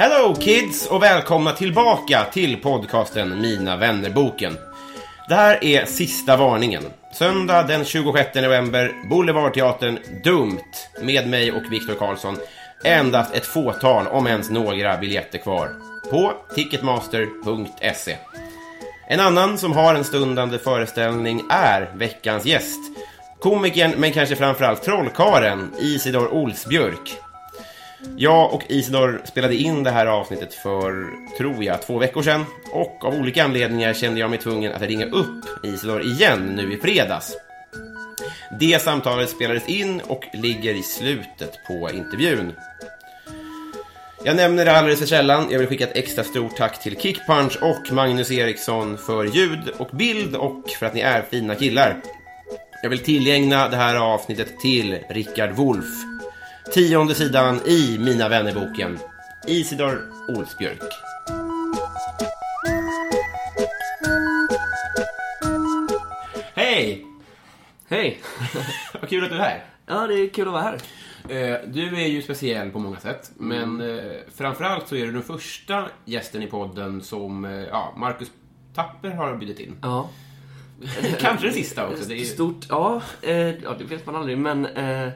Hello kids och välkomna tillbaka till podcasten Mina vännerboken. Det här är sista varningen. Söndag den 26 november, Boulevardteatern, Dumt, med mig och Viktor Karlsson. Endast ett fåtal, om ens några, biljetter kvar. På ticketmaster.se. En annan som har en stundande föreställning är veckans gäst. Komikern, men kanske framförallt trollkaren Isidor Olsbjörk. Jag och Isidor spelade in det här avsnittet för, tror jag, två veckor sedan. Och av olika anledningar kände jag mig tvungen att ringa upp Isidor igen nu i fredags. Det samtalet spelades in och ligger i slutet på intervjun. Jag nämner det alldeles för sällan. Jag vill skicka ett extra stort tack till Kickpunch och Magnus Eriksson för ljud och bild och för att ni är fina killar. Jag vill tillägna det här avsnittet till Rickard Wolff. Tionde sidan i Mina vännerboken. Isidor Olsbjörk. Hej! Hej! Vad kul att du är här. Ja, det är kul att vara här. Eh, Du är ju speciell på många sätt, men eh, framförallt så är du den första gästen i podden som eh, ja, Marcus Tapper har bjudit in. Ja. Kanske den sista också. Det är. Stort, ja, eh, ja, det vet man aldrig, men eh,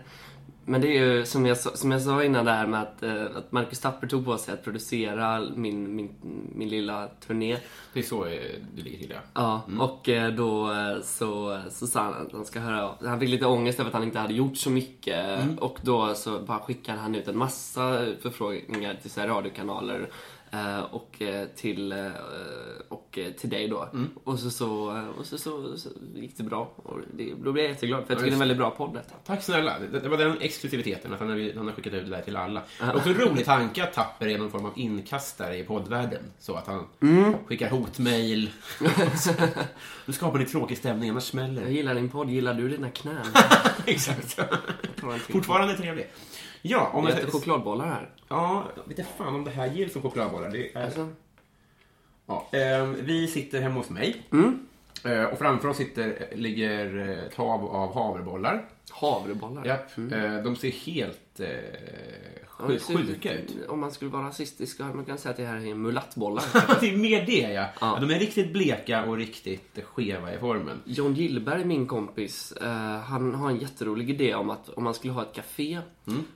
men det är ju som jag, som jag sa innan det här med att, eh, att Marcus Tapper tog på sig att producera min, min, min lilla turné. Det är så eh, det ligger till, ja. Ja, och eh, då så, så sa han att han ska höra Han fick lite ångest över att han inte hade gjort så mycket. Och då så bara skickade han ut en massa förfrågningar till så här radiokanaler. Eh, Och eh, till, eh, och till dig då. Och, så, så, och så, så, så gick det bra. Och det, då blev jag jätteglad, för jag tycker det är en väldigt bra podd detta. Tack snälla. Det, var den exklusiviteten, att han har, han har skickat ut det där till alla. Det är också en rolig tanke att Tapper är någon form av inkastare i poddvärlden. Så att han skickar hotmail. nu skapar ni tråkig stämning, annars smäller Jag gillar din podd, gillar du dina knän? Exakt. Fortfarande trevlig. Ja, om jag... äter chokladbollar här. Ja, vet inte fan om det här ger som chokladbollar. Det är... Alltså, Ja, ehm, vi sitter hemma hos mig. Eh, och framför oss sitter, ligger eh, ett hav av havrebollar. havrebollar. Japp. Eh, de ser helt eh, Ja, ser sjuka ut. Om man skulle vara rasistisk skulle man kunna säga att det här är mulattbollar. det är mer det, ja. Ja. De är riktigt bleka och riktigt skeva i formen. John Gillberg, min kompis, eh, han har en jätterolig idé om att om man skulle ha ett café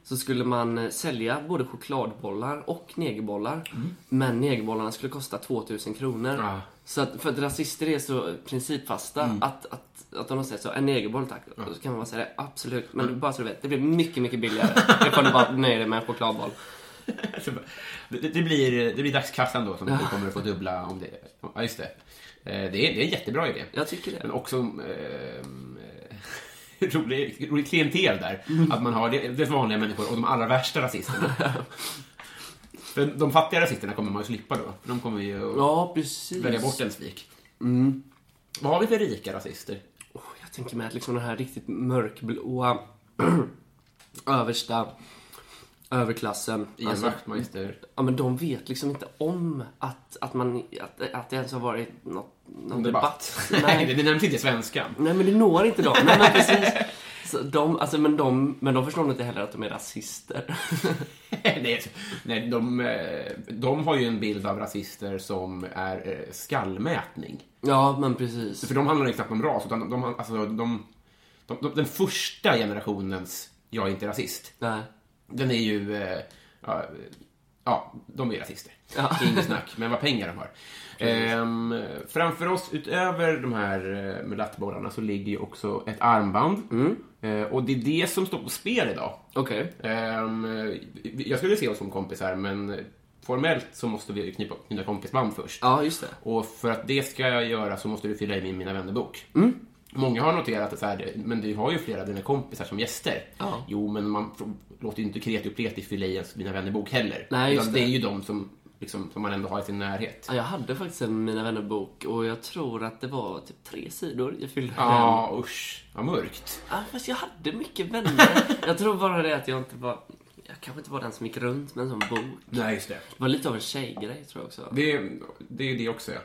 så skulle man eh, sälja både chokladbollar och negerbollar. Men negerbollarna skulle kosta 2000 kronor. Ja. Så att, för att rasister är så principfasta att, att, att om de säger så, en negerboll tack. Så kan man bara säga det, absolut. Men bara så du vet, det blir mycket, mycket billigare. ifall du bara nöjer dig med en chokladboll. Det, det, blir, det blir dagskassan då som du kommer att få dubbla om det. Ja, just det. Eh, Det är, det är en jättebra idé. Jag tycker det. Men också eh, rolig, rolig klientel där. Att man har det, det vanliga människor och de allra värsta rasisterna. För de fattiga rasisterna kommer man ju slippa då. För de kommer ju att Ja, precis. välja bort en svik. Vad har vi för rika rasister? Oh, jag tänker mig att liksom den här riktigt mörkblåa översta överklassen. Ian Alltså, Wachtmeister. ja, men de vet liksom inte om att, att, man, att, att det ens har varit något, någon Debatt. debatt. Nej, det, nämns inte svenskan. Nej, men det når inte dem. Nej, men precis. Så de, alltså, men, de, men de förstår nog inte heller att de är rasister. nej, nej de, eh, de har ju en bild av rasister som är eh, skallmätning. ja, men precis. För de handlar inte knappt om ras, utan de, alltså, de, de, de, den första generationens jag är inte rasist, Nej. den är ju... Eh, ja, ja, de är rasister. Ja. Inget snack, men vad pengar de har. Ehm, framför oss, utöver de här eh, mulattbollarna, så ligger ju också ett armband. Eh, och det är det som står på spel idag. Okej. Ehm, jag skulle se oss som kompisar, men formellt så måste vi knyta, knyta kompisband först. Ja, just det. Och för att det ska jag göra så måste du fylla i min Mina vänner-bok. Många har noterat att så här, men du har ju flera av dina kompisar som gäster. Ja. Jo, men man låter ju inte kreti och pleti fylla i ens Mina vänner-bok heller. Nej, just Utan det är det. ju de som, liksom, som man ändå har i sin närhet. Ja, jag hade faktiskt en Mina vänner-bok och jag tror att det var typ tre sidor jag fyllde Ja, usch. Vad mörkt. Ja, fast jag hade mycket vänner. jag tror bara det att jag inte var... Jag kanske inte var den som gick runt med en sån bok. Nej, just det. Det var lite av en tjejgrej tror jag också. Det, är- det är det också, ja.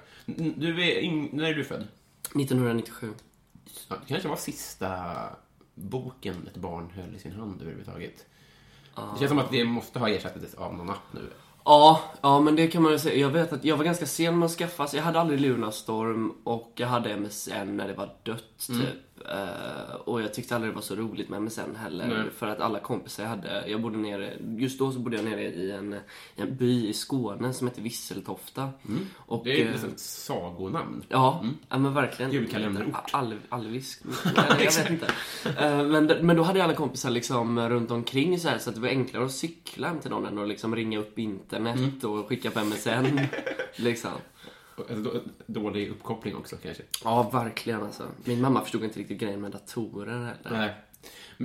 Du är, in, när är du född? 1997. Det kanske var sista boken ett barn höll i sin hand överhuvudtaget. Det känns som att det måste ha ersatts av någon app nu. Ja, ja, men det kan man ju säga. Jag vet att jag var ganska sen med att skaffa, så jag hade aldrig Lunarstorm och jag hade MSN när det var dött Mm. typ. Eh, och jag tyckte aldrig det var så roligt med MSN heller. Nej. För att alla kompisar jag hade, jag bodde nere, just då så bodde jag nere i en, i en by i Skåne som heter Visseltofta. Och, Mm. Det är eh, nästan ett sagonamn. Ja, ja men verkligen. Julkalenderort. All, alvisk. Jag vet inte. Eh, Men, men då hade jag alla kompisar liksom runt omkring så här så att det var enklare att cykla hem till någon än att liksom ringa upp internet Mm. och skicka på MSN. liksom. Då- dålig uppkoppling också kanske. Ja, verkligen alltså. Min mamma förstod inte riktigt grejen med datorer heller. Nej.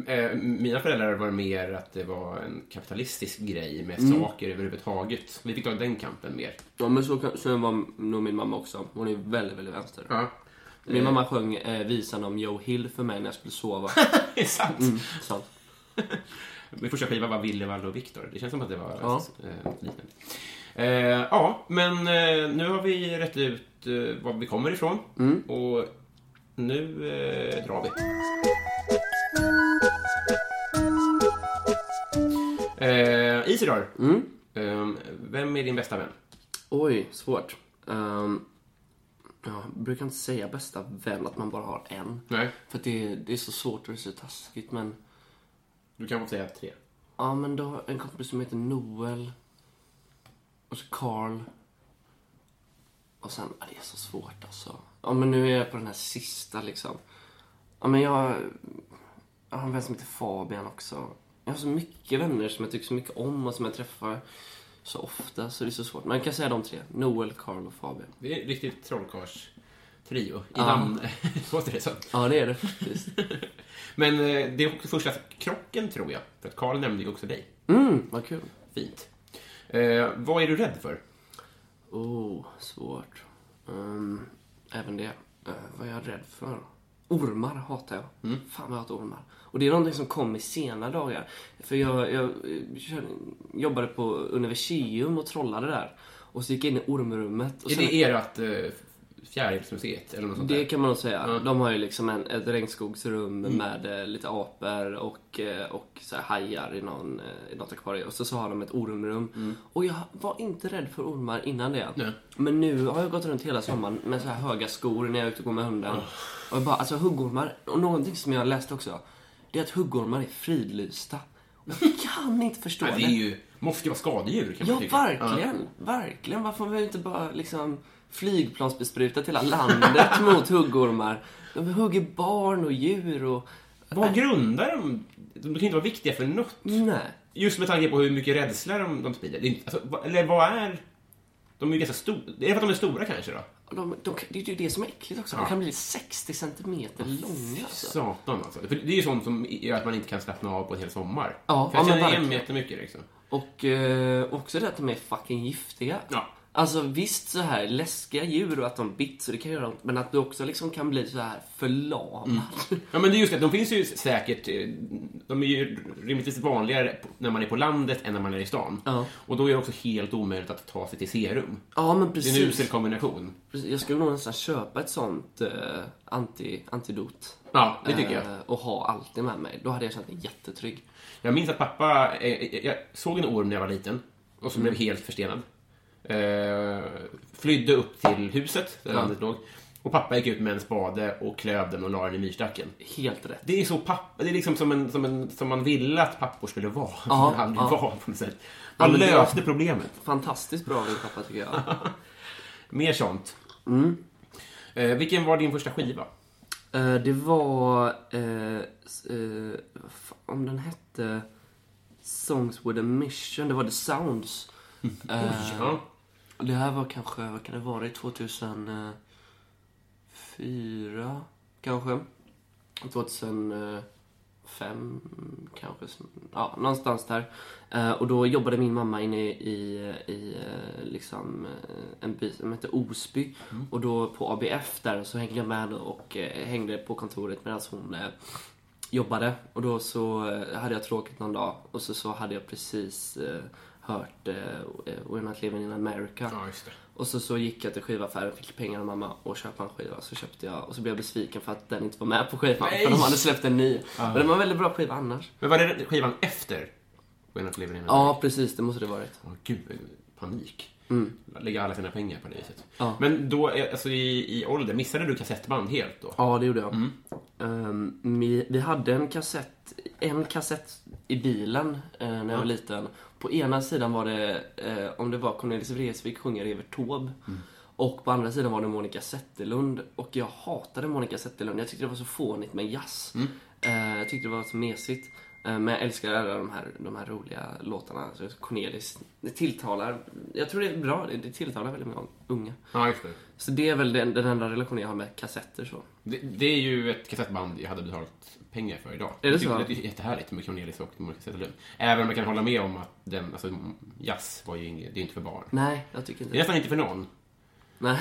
Eh, Mina föräldrar var mer att det var en kapitalistisk grej med Mm. saker överhuvudtaget. Vi fick ta den kampen mer. Ja, men så, så var nog min mamma också. Hon är väldigt, väldigt vänster. Ja. Min mamma sjöng eh, visan om Joe Hill för mig när jag skulle sova. Det är sant. Mm. Min första skiva var Ville, Valle och Viktor. Det känns som att det var Ja. eh, liknande. Eh, ja, men eh, nu har vi rätt ut eh, var vi kommer ifrån. Mm. Och nu eh, drar vi. Eh, Isidor, Mm. eh, vem är din bästa vän? Oj, svårt. Um, ja, jag brukar inte säga bästa vän att man bara har en. Nej, För det, det är så svårt och det är så taskigt. Men, du kan få säga tre. ja, men då en kompis som heter Noel. Och så Carl. Och sen, ja, det är så svårt alltså. Ja, men nu är jag på den här sista liksom. Ja, men jag, jag har en vän som heter Fabian också. Jag har så mycket vänner som jag tycker så mycket om och som jag träffar så ofta så det är så svårt. Men jag kan säga de tre. Noel, Carl och Fabian. Det är riktigt trollkarls-trio i Ja. namn. Låter det som. Ja, det är det faktiskt. Men eh, det är också första krocken, tror jag. För att Karl nämnde ju också dig. Mm, vad kul. Fint. Eh, vad är du rädd för? Oh, svårt. Um, även det. Uh, vad är jag rädd för? Ormar hatar jag. Fan vad jag hatar ormar. Och det är någonting som kom i sena dagar. För jag, jag, eh, kör- jobbade på Universium och trollade där. Och så gick jag in i ormrummet. Och Är sen- det ert eh, fjärilsmuseet eller något sånt Det där? kan man nog säga. De har ju liksom en, ett regnskogsrum med eh, lite apor och, eh, och så här hajar i, någon, eh, i något akvarium. Och så, så har de ett ormrum. Och jag var inte rädd för ormar innan det. Nej. Men nu har jag gått runt hela sommaren med så här höga skor när jag är ute och går med hunden. Och jag bara, alltså huggormar, och någonting som jag läste också. Det är att huggormar är fridlysta. Och jag kan inte förstå Ja, det är ju, måste ju vara skadedjur kan man Ja, tycka. verkligen. Verkligen. Varför har vi inte bara liksom flygplansbesprutat hela landet mot huggormar? De hugger barn och djur och... Ja. Vad grundar de? De kan inte vara viktiga för något. Nej. Just med tanke på hur mycket rädsla de, de sprider. Det inte- alltså, vad- eller vad är... De är ju ganska stora. Det är för att de är stora kanske då? De, de, det är ju det som är äckligt också. De kan bli 60 centimeter långa. Alltså. Satan alltså. För det är ju sånt som gör att man inte kan slappna av på en hel sommar. Ja, för jag ja, känner igen verkligen. jättemycket liksom. Och eh, också det att de är fucking giftiga. Ja. Alltså visst så här läskiga djur och att de bits så det kan göra ont. Men att du också liksom kan bli så här förlamad. Ja, men det är just det. De finns ju säkert... eh, De är ju rimligtvis vanligare när man är på landet än när man är i stan. Ja. Och då är det också helt omöjligt att ta sig till serum. Ja, men Det är en precis. usel kombination. Precis, Jag skulle nog nästan köpa ett sånt eh, anti, antidot. Ja, det tycker jag. Eh, och ha alltid med mig. Då hade jag känt mig jättetrygg. Jag minns att pappa, eh, jag såg en orm när jag var liten och så blev helt förstenad. Eh, flydde upp till huset där landet låg. Och pappa gick ut med en spade och klöv den och la den i myrstacken. Helt rätt. Det är så pappa, det är liksom som, en, som, en, som man ville att pappor skulle vara. Ja, men aldrig ja. var på något sätt. Man det- löste problemet. Fantastiskt bra av pappa tycker jag. Mer sånt. Mm. Eh, vilken var din första skiva? Eh, det var... eh, eh, om den hette Songs with a mission. Det var The Sounds. Eh, Ja. Det här var kanske, vad kan det vara, 2004 kanske? 2005 kanske, ja någonstans där. Eh, och då jobbade min mamma inne i, i, eh, liksom eh, en by som heter Osby. Och då på ABF där så hängde jag med och eh, hängde på kontoret medan hon eh, jobbade. Och då så eh, hade jag tråkigt någon dag och så, så hade jag precis eh, hört eh, We're Not Living in America. Ja, just det. Och så, så gick jag till skivaffären, fick pengar av mamma och köpte en skiva. Så köpte jag och så blev jag besviken för att den inte var med på skivan. Nej! För de hade släppt en ny. Men den var en väldigt bra skiva annars. Men var det skivan efter We're Not Living in Ja, precis. Det måste det varit. Åh, gud, panik. Lägga alla sina pengar på det viset. Ja. Men då, eh, alltså i, i ålder, missade du kassettband helt då? Ja, det gjorde jag. Ehm, vi, vi hade en kassett, en kassett i bilen eh, när jag var liten. På ena sidan var det, eh, om det var Cornelis Vreeswijk sjunger Evert Taube. Och på andra sidan var det Monica Zetterlund. Och jag hatade Monica Zetterlund. Jag tyckte det var så fånigt med jazz. Eh, jag tyckte det var så mesigt. Eh, men jag älskar alla de här, de här roliga låtarna. Så Cornelis, det tilltalar. Jag tror det är bra. Det, tilltalar väldigt många unga. Ja, just det. Så det är väl den, den enda relationen jag har med kassetter så. det. Det är ju ett kassettband jag hade betalat pengar för idag. Är det så? Det är jättehärligt med Cornelis och Monica Zetterlund. Även om jag kan hålla med om att den, alltså, jazz var ju inget, det är inte för barn. Nej, jag tycker Det är inte nästan inte för någon. Nej.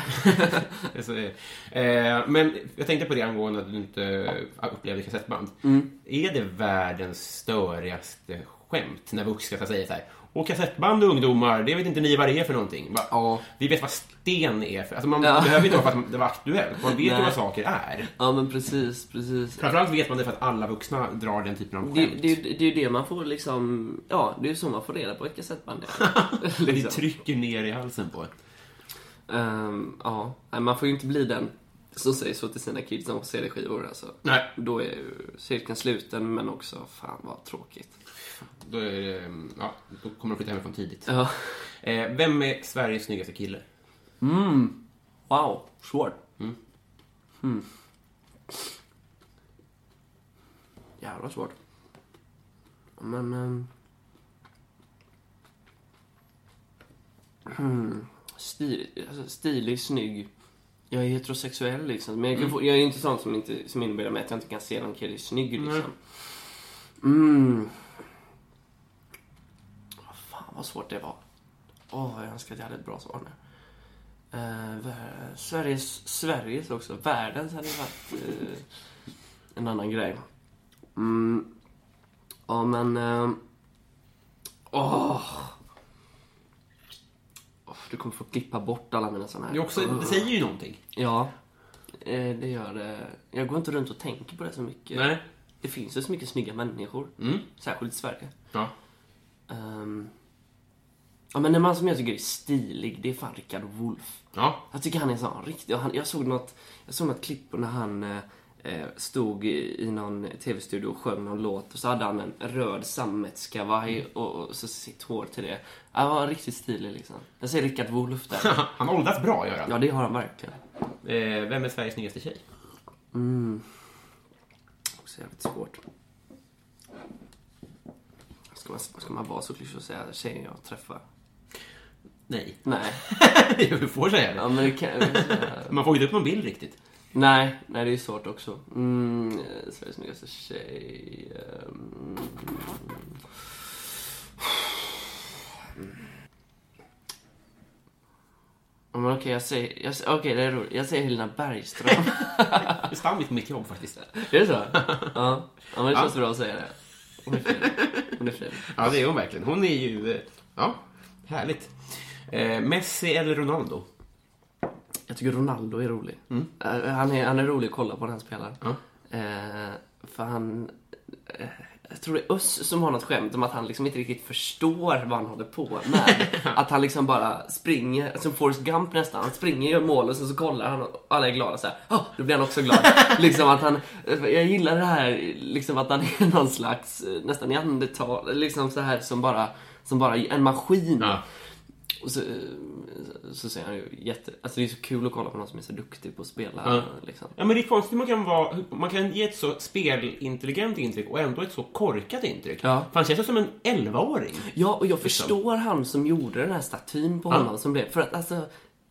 Eh, men jag tänkte på det angående att du inte upplevde kassettband. Mm. Är det världens störigaste skämt när vuxna säger så här och kassettband ungdomar, det vet inte ni vad det är för någonting. Va? Ja. Vi vet vad sten är för. Alltså man Ja. behöver inte vara för att det var aktuellt. Man vet ju Nej. vad saker är. Ja, men precis, precis. Framförallt vet man det för att alla vuxna drar den typen av Det, skämt. det, det är ju det man får liksom... Ja, det är ju så man får reda på ett kassettband är. Det liksom. trycker ner i halsen på en. Ehm, ja, Nej, man får ju inte bli den som säger så till sina kids när de får CD-skivor. Alltså. Nej. Då är ju cirkeln sluten, men också fan vad tråkigt. Då, är det, ja, då kommer de flytta hemifrån tidigt. Ja. Eh, vem är Sveriges snyggaste kille? Wow, svårt. Mm. Jävla svårt. Men... ehm, hmm, stil, alltså, stilig, snygg. Jag är heterosexuell liksom. Men jag, kan få, jag är inte sån som, inte, som mig att jag inte kan se någon kille snygg liksom. Mm. Fan vad svårt det var. Åh, jag önskar att jag hade ett bra svar nu. Vär- Sveriges, Sveriges också. Världens hade varit eh, en annan grej. Mm. Ja, men... eh, Åh! Åh, Du kommer få klippa bort alla mina såna här. Det, också, det säger ju någonting. Ja, eh, det gör det. Jag går inte runt och tänker på det så mycket. Nej. Det finns ju så mycket snygga människor. Mm. Särskilt i Sverige. Ja. Ehm, ja, men en man som jag tycker är stilig, det är fan Rickard Wolff. Ja. Jag tycker han är sån riktig. Han, jag, såg något, jag såg något klipp på när han eh, eh, stod i, någon tv-studio och sjöng någon låt och så hade han en röd sammetskavaj och, så sitt hår till det. Han var riktigt stilig liksom. Jag säger Rickard Wolff där. Han åldras bra, gör han. Ja, det har han verkligen. Eh, vem är Sveriges snyggaste tjej? Också jävligt svårt. Ska man, ska man vara så klyschig och säga tjejen jag träffar? Nej. Nej. du får säga det. Ja, kan säga. Man får inte upp någon bild riktigt. Nej, nej det är svårt också. Mm, eh, Sveriges snyggaste tjej... Ja, men okej, jag säger... Jag, säger- okej, det är roligt. Jag säger Helena Bergström. Det är stamligt mitt jobb faktiskt. är det så? Ja. ja men det känns bra att säga det. Hon är fin. Hon är fin. Ja, det är hon verkligen. Hon är ju... eh, Ja, härligt. Eh, Messi eller Ronaldo? Jag tycker Ronaldo är rolig. Eh, Han, är, han är rolig att kolla på när han spelar. Ja. Eh, för han... Eh, jag tror det är Öss som har något skämt om att han liksom inte riktigt förstår vad han håller på med. att han liksom bara springer, som Forrest Gump nästan. Han springer, gör mål och sen så kollar han och alla är glada så här. Oh, då blir han också glad. liksom att han, jag gillar det här, liksom att han är någon slags, nästan neandertal, liksom så här som bara, som bara en maskin. Ja. Och så, så säger han ju jätte... Alltså det är så kul att kolla på någon som är så duktig på att spela. Ja. Liksom. Ja, men det är konstigt hur man kan vara... Man kan ge ett så spelintelligent intryck och ändå ett så korkat intryck. Ja. För han känns som en 11-åring. Ja, och jag förstår han som gjorde den här statyn på Ja. honom som blev... För att alltså,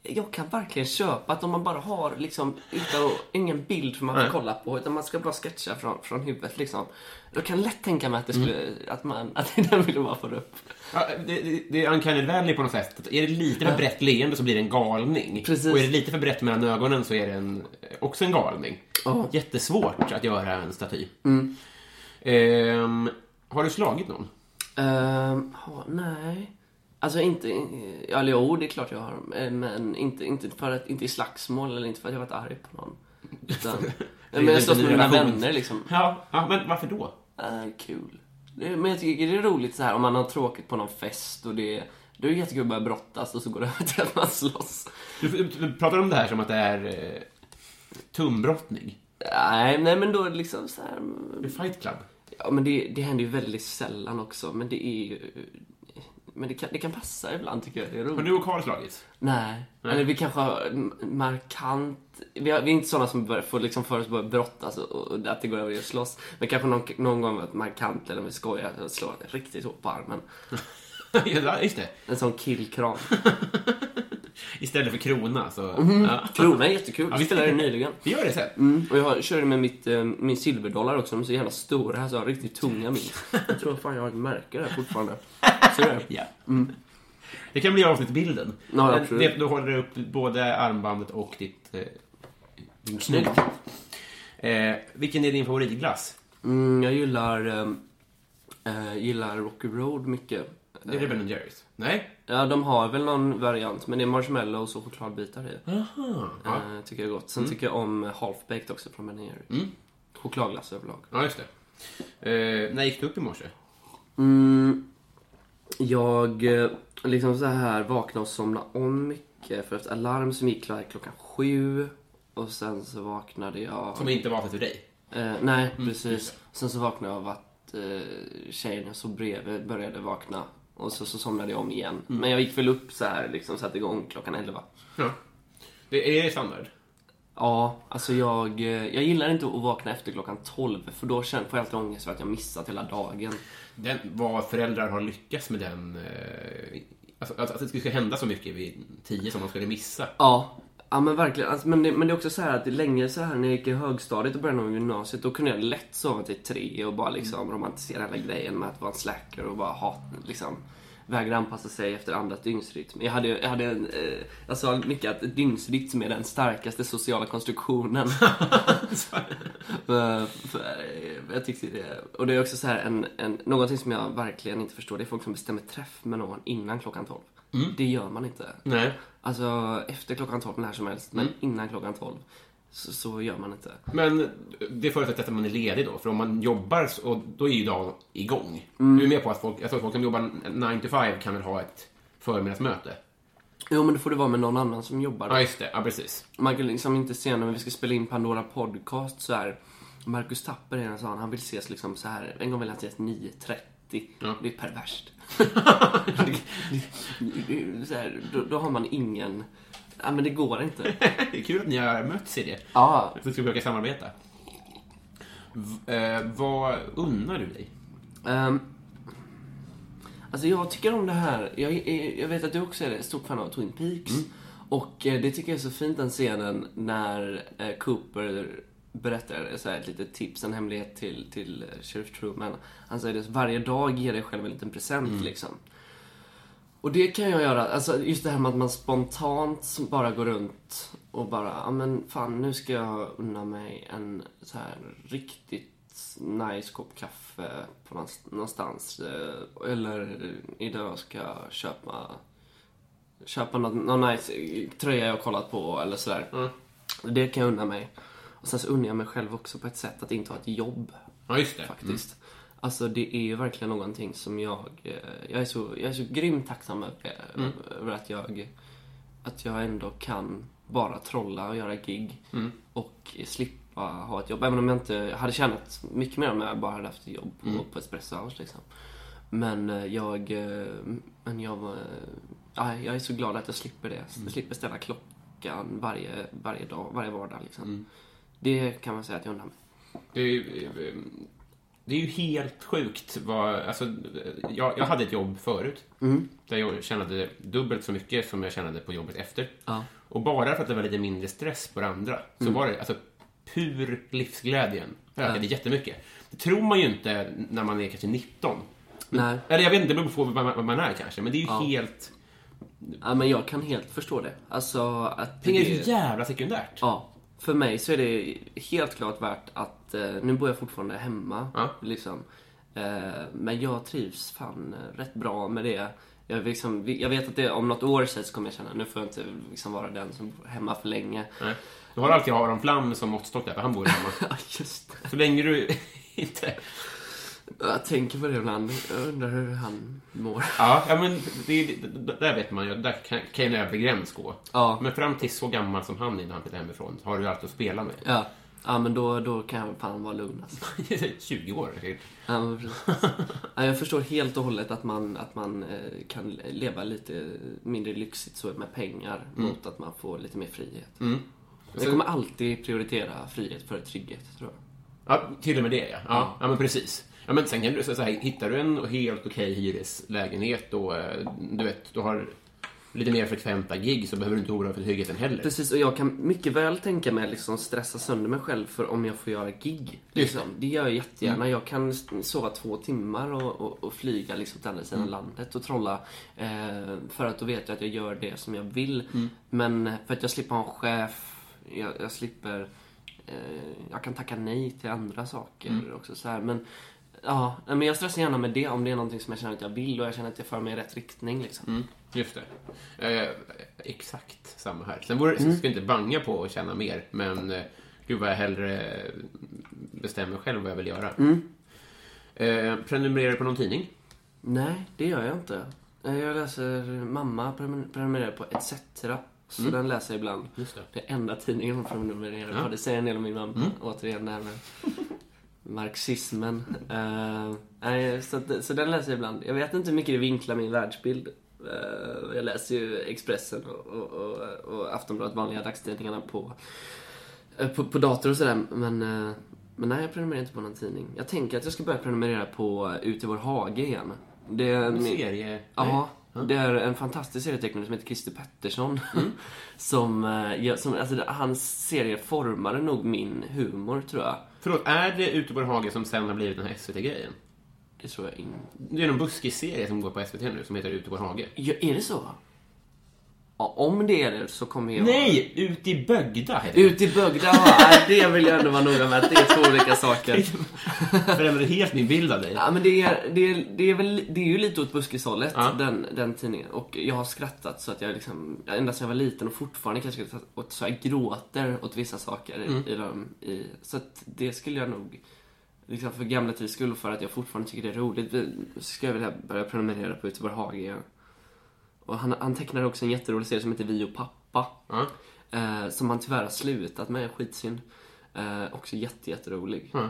jag kan verkligen köpa att om man bara har liksom, utan, ingen bild för man får kolla på, utan man ska bara sketcha från, från huvudet liksom. Då kan jag lätt tänka mig att det skulle, att man, att den ville bara få upp. Ja, det, det, det är uncanny valley på något sätt. Är det lite för brett leende så blir det en galning. Precis. Och är det lite för brett mellan ögonen så är det en, också en galning. Ja. Jättesvårt att göra en staty. Mm. Ehm, har du slagit någon? Ehm, ha, nej. Alltså inte, ja, eller jo, det är klart jag har. eh, Men inte, inte, för att, inte i slagsmål eller inte för att jag varit arg på någon. Utan, men jag slåss med mina vänner liksom. Ja, ja men varför då? Äh, kul. Det, men jag tycker det är roligt så här om man har tråkigt på någon fest och det då är det jättekul att börja brottas och så går det över till att man slåss. Du, du, du pratar om det här som att det är eh, tumbrottning. Nej, nej men då liksom så här. Det är Fight Club. Ja, men det, det händer ju väldigt sällan också. Men det är ju... Men det kan, det kan passa ibland tycker jag. Det är roligt. Har du och Karl slagits? Nej. Eller vi kanske har markant... Vi, har, vi är inte sådana som bör, får liksom för oss börja brottas och, och att det går över i att slåss. Men kanske någon, någon gång varit markant eller om vi skojar och slår riktigt hårt på armen. ja, just det. En sån killkram. Istället för krona så... Mhm. Ja. Krona är jättekul. Ja, Vi spelade det nyligen. Vi gör det sen. Mm, och jag körde med mitt, eh, min silverdollar också. De är så jävla stora. Här så jag har riktigt tunga mynt. Jag tror fan jag har ett märke där fortfarande. Så det. Ja. Det kan bli avsnittsbilden. Ja, det, då håller du upp både armbandet och ditt... Eh, Snyggt. Eh, vilken är din favoritglass? Mm, jag gillar, eh, eh, gillar Rocky Road mycket. Det är det Ben Jerrys? Nej? Ja, de har väl någon variant, men det är marshmallows och chokladbitar i. Aha. Ja. Eh, tycker jag är gott. Sen tycker jag om half-baked också från Ben Jerry. Chokladglass överlag. ja, just det. Eh, när gick du upp i morse? Mm, jag eh, liksom så här vaknade och somnade om mycket för ett alarm som gick klockan sju. Och sen så vaknade jag... Som inte var för dig? Eh, nej, precis. Sen så vaknade jag av att eh, tjejen jag såg bredvid började vakna. Och så, så somnade jag om igen. Men jag gick väl upp så här, liksom satte igång klockan elva. Ja. Det är standard. Ja, alltså jag, eh, jag gillar inte att vakna efter klockan 12 för då får jag alltid ångest för att jag missat hela dagen. Den, vad föräldrar har lyckats med den... Eh, alltså, att, att det ska hända så mycket vid tio som de skulle missa. Ja, ja men verkligen. Alltså, men, det, men det är också så här att det länge så här när jag gick i högstadiet och början av gymnasiet då kunde jag lätt sova till tre och bara liksom romantisera hela grejen med att vara en slacker och bara hat, liksom vägra anpassa sig efter andras dygnsrytm. Jag hade, jag hade en, eh, jag sa mycket att dygnsrytm är den starkaste sociala konstruktionen. för, för, eh, jag tyckte det, och det är också så här en, en, någonting som jag verkligen inte förstår. Det är folk som bestämmer träff med någon innan klockan 12. Det gör man inte. Nej. Alltså efter klockan 12 när som helst, men innan klockan 12 så, så gör man inte. Men det förutsätter att man är ledig då, för om man jobbar så, då är ju dagen igång. Du är med på att folk, jag tror att folk som jobbar 9 to 5 kan väl ha ett förmiddagsmöte? Jo, men då får det vara med någon annan som jobbar. Ja, just det. Ja, precis. Man kan liksom inte se när vi ska spela in Pandora Podcast så här. Marcus Tapper är en sån, han vill ses liksom så här. En gång vill han ses 9.30. Ja. Det är perverst. så här, då, då har man ingen... Ja, men det går inte. Det är kul att ni har mötts i det. Ja, Så ska vi försöka samarbeta. V- eh, vad unnar du dig? Ehm, alltså jag tycker om det här. Jag, jag, vet att du också är stort fan av Twin Peaks. Och eh, det tycker jag är så fint den scenen när eh, Cooper berättar så här, ett litet tips, en hemlighet till, till Sheriff Truman. Han säger det, varje dag ger dig själv en liten present liksom. Och det kan jag göra, alltså just det här med att man spontant bara går runt och bara, ja men fan nu ska jag unna mig en så här riktigt nice kopp kaffe på någonst- någonstans. eh, Eller idag ska jag köpa, köpa något, någon nice tröja jag har kollat på eller sådär. Det kan jag unna mig. Och sen så unnar jag mig själv också på ett sätt att inte ha ett jobb. Ja, just det. Faktiskt. Alltså det är ju verkligen någonting som jag... eh, Jag är så, jag är så grymt tacksam över, Mm. över att jag... Att jag ändå kan bara trolla och göra gig. Mm. Och slippa ha ett jobb. Även om jag inte hade tjänat mycket mer om jag bara hade haft ett jobb på, Mm. på Espresso House liksom. Men eh, jag... eh, Men jag var... Ja, jag är så glad att jag slipper det. Jag slipper ställa klockan varje, varje dag, varje vardag liksom. Det kan man säga att jag undrar mig. Det är, ju, det är ju helt sjukt. Vad, alltså, jag, jag hade ett jobb förut där jag tjänade dubbelt så mycket som jag tjänade på jobbet efter. Ja. Och bara för att det var lite mindre stress på det andra så var det alltså, pur livsglädjen ökade jättemycket. Det tror man ju inte när man är kanske 19. Nej. Eller jag vet inte, det beror på vad man, är kanske. Men det är ju Ja. helt... Ja, men jag kan helt förstå det. Alltså att... Pengar är så jävla sekundärt. Ja. För mig så är det helt klart värt att... Eh, nu bor jag fortfarande hemma. Ja. Liksom. Eh, men jag trivs fan eh, rätt bra med det. Jag, liksom, jag vet att det, om något år så kommer jag känna nu får jag inte liksom vara den som bor hemma för länge. Nej. Du har alltid Aron Flam som måttstock där, för han bor hemma. Ja, just det. Så länge du inte... Jag tänker på det ibland. Jag undrar hur han mår. Ja, ja men det, det, där vet man ju. Där kan, kan ju en övre gräns gå. Ja. Men fram till så gammal som han är när han flyttar hemifrån har du alltid att spela med. Ja. Ja, men då, då kan jag fan vara lugn alltså. 20 år. Ja, men precis. ja, jag förstår helt och hållet att man, att man eh, kan leva lite mindre lyxigt så med pengar mot att man får lite mer frihet. Jag kommer alltid prioritera frihet före trygghet, tror jag. Ja, till och med det ja. Ja, ja men precis. Ja, men sen kan du, så så här, hittar du en helt okej hyreslägenhet och eh, du vet, du har lite mer frekventa gig så behöver du inte oroa dig för tryggheten heller. Precis, och jag kan mycket väl tänka mig liksom stressa sönder mig själv för om jag får göra gig. Liksom. Det gör jag jättegärna. Jag kan sova två timmar och, och, och flyga liksom till andra sidan landet och trolla. Eh, för att då vet jag att jag gör det som jag vill. Men för att jag slipper ha en chef, jag, jag slipper... Eh, jag kan tacka nej till andra saker också så här. Men ja, men jag stressar gärna med det om det är någonting som jag känner att jag vill och jag känner att jag för mig i rätt riktning liksom. Mm, just det. Eh, exakt samma här. Sen vore, ska jag inte banga på att tjäna mer, men eh, gud vad jag hellre bestämmer själv vad jag vill göra. Eh, prenumererar du på någon tidning? Nej, det gör jag inte. Eh, Jag läser, mamma prenumer- prenumererar på ETC. Så den läser jag ibland. Just det. Det är enda tidningen hon prenumererar på. Det säger en del om min mamma. Återigen det här med marxismen. Nej, så, att, så den läser jag ibland. Jag vet inte hur mycket det vinklar min världsbild. Eh, jag läser ju Expressen och, och, och, och Aftonbladet, vanliga dagstidningarna på, eh, på, på dator och sådär. Men, eh, men nej, jag prenumererar inte på någon tidning. Jag tänker att jag ska börja prenumerera på Ut i vår hage igen. Det är En serie? Ja, det är en fantastisk serietecknare som heter Christer Pettersson. Mm. som, som, alltså, hans serie formade nog min humor, tror jag. Förlåt, är det Ute på vår hage som sen har blivit den här SVT-grejen? Det tror jag inte. Det är någon buskisserie som går på SVT nu som heter Ute på vår hage. Ja, är det så? Ja, om det är det så kommer jag... Nej! Ut i Bögda heter det. Ut i Bögda, ja, det vill jag ändå vara noga med att det är två olika saker. Förändrade helt min bild av dig. Ja, men det är, det är, det är, väl, det är ju lite åt buskishållet, Ja. den, den tidningen. Och jag har skrattat så att jag liksom, ända sedan jag var liten och fortfarande kanske åt så jag gråter åt vissa saker i, i dem. I, så att det skulle jag nog, liksom för gamla tiders skull och för att jag fortfarande tycker det är roligt, skulle jag vilja börja prenumerera på i vår hage igen. Och han, han tecknar också en jätterolig serie som heter Vi och pappa. Ja. Eh, som han tyvärr har slutat med, skitsynd. Eh, också jätte, jätterolig. Ja.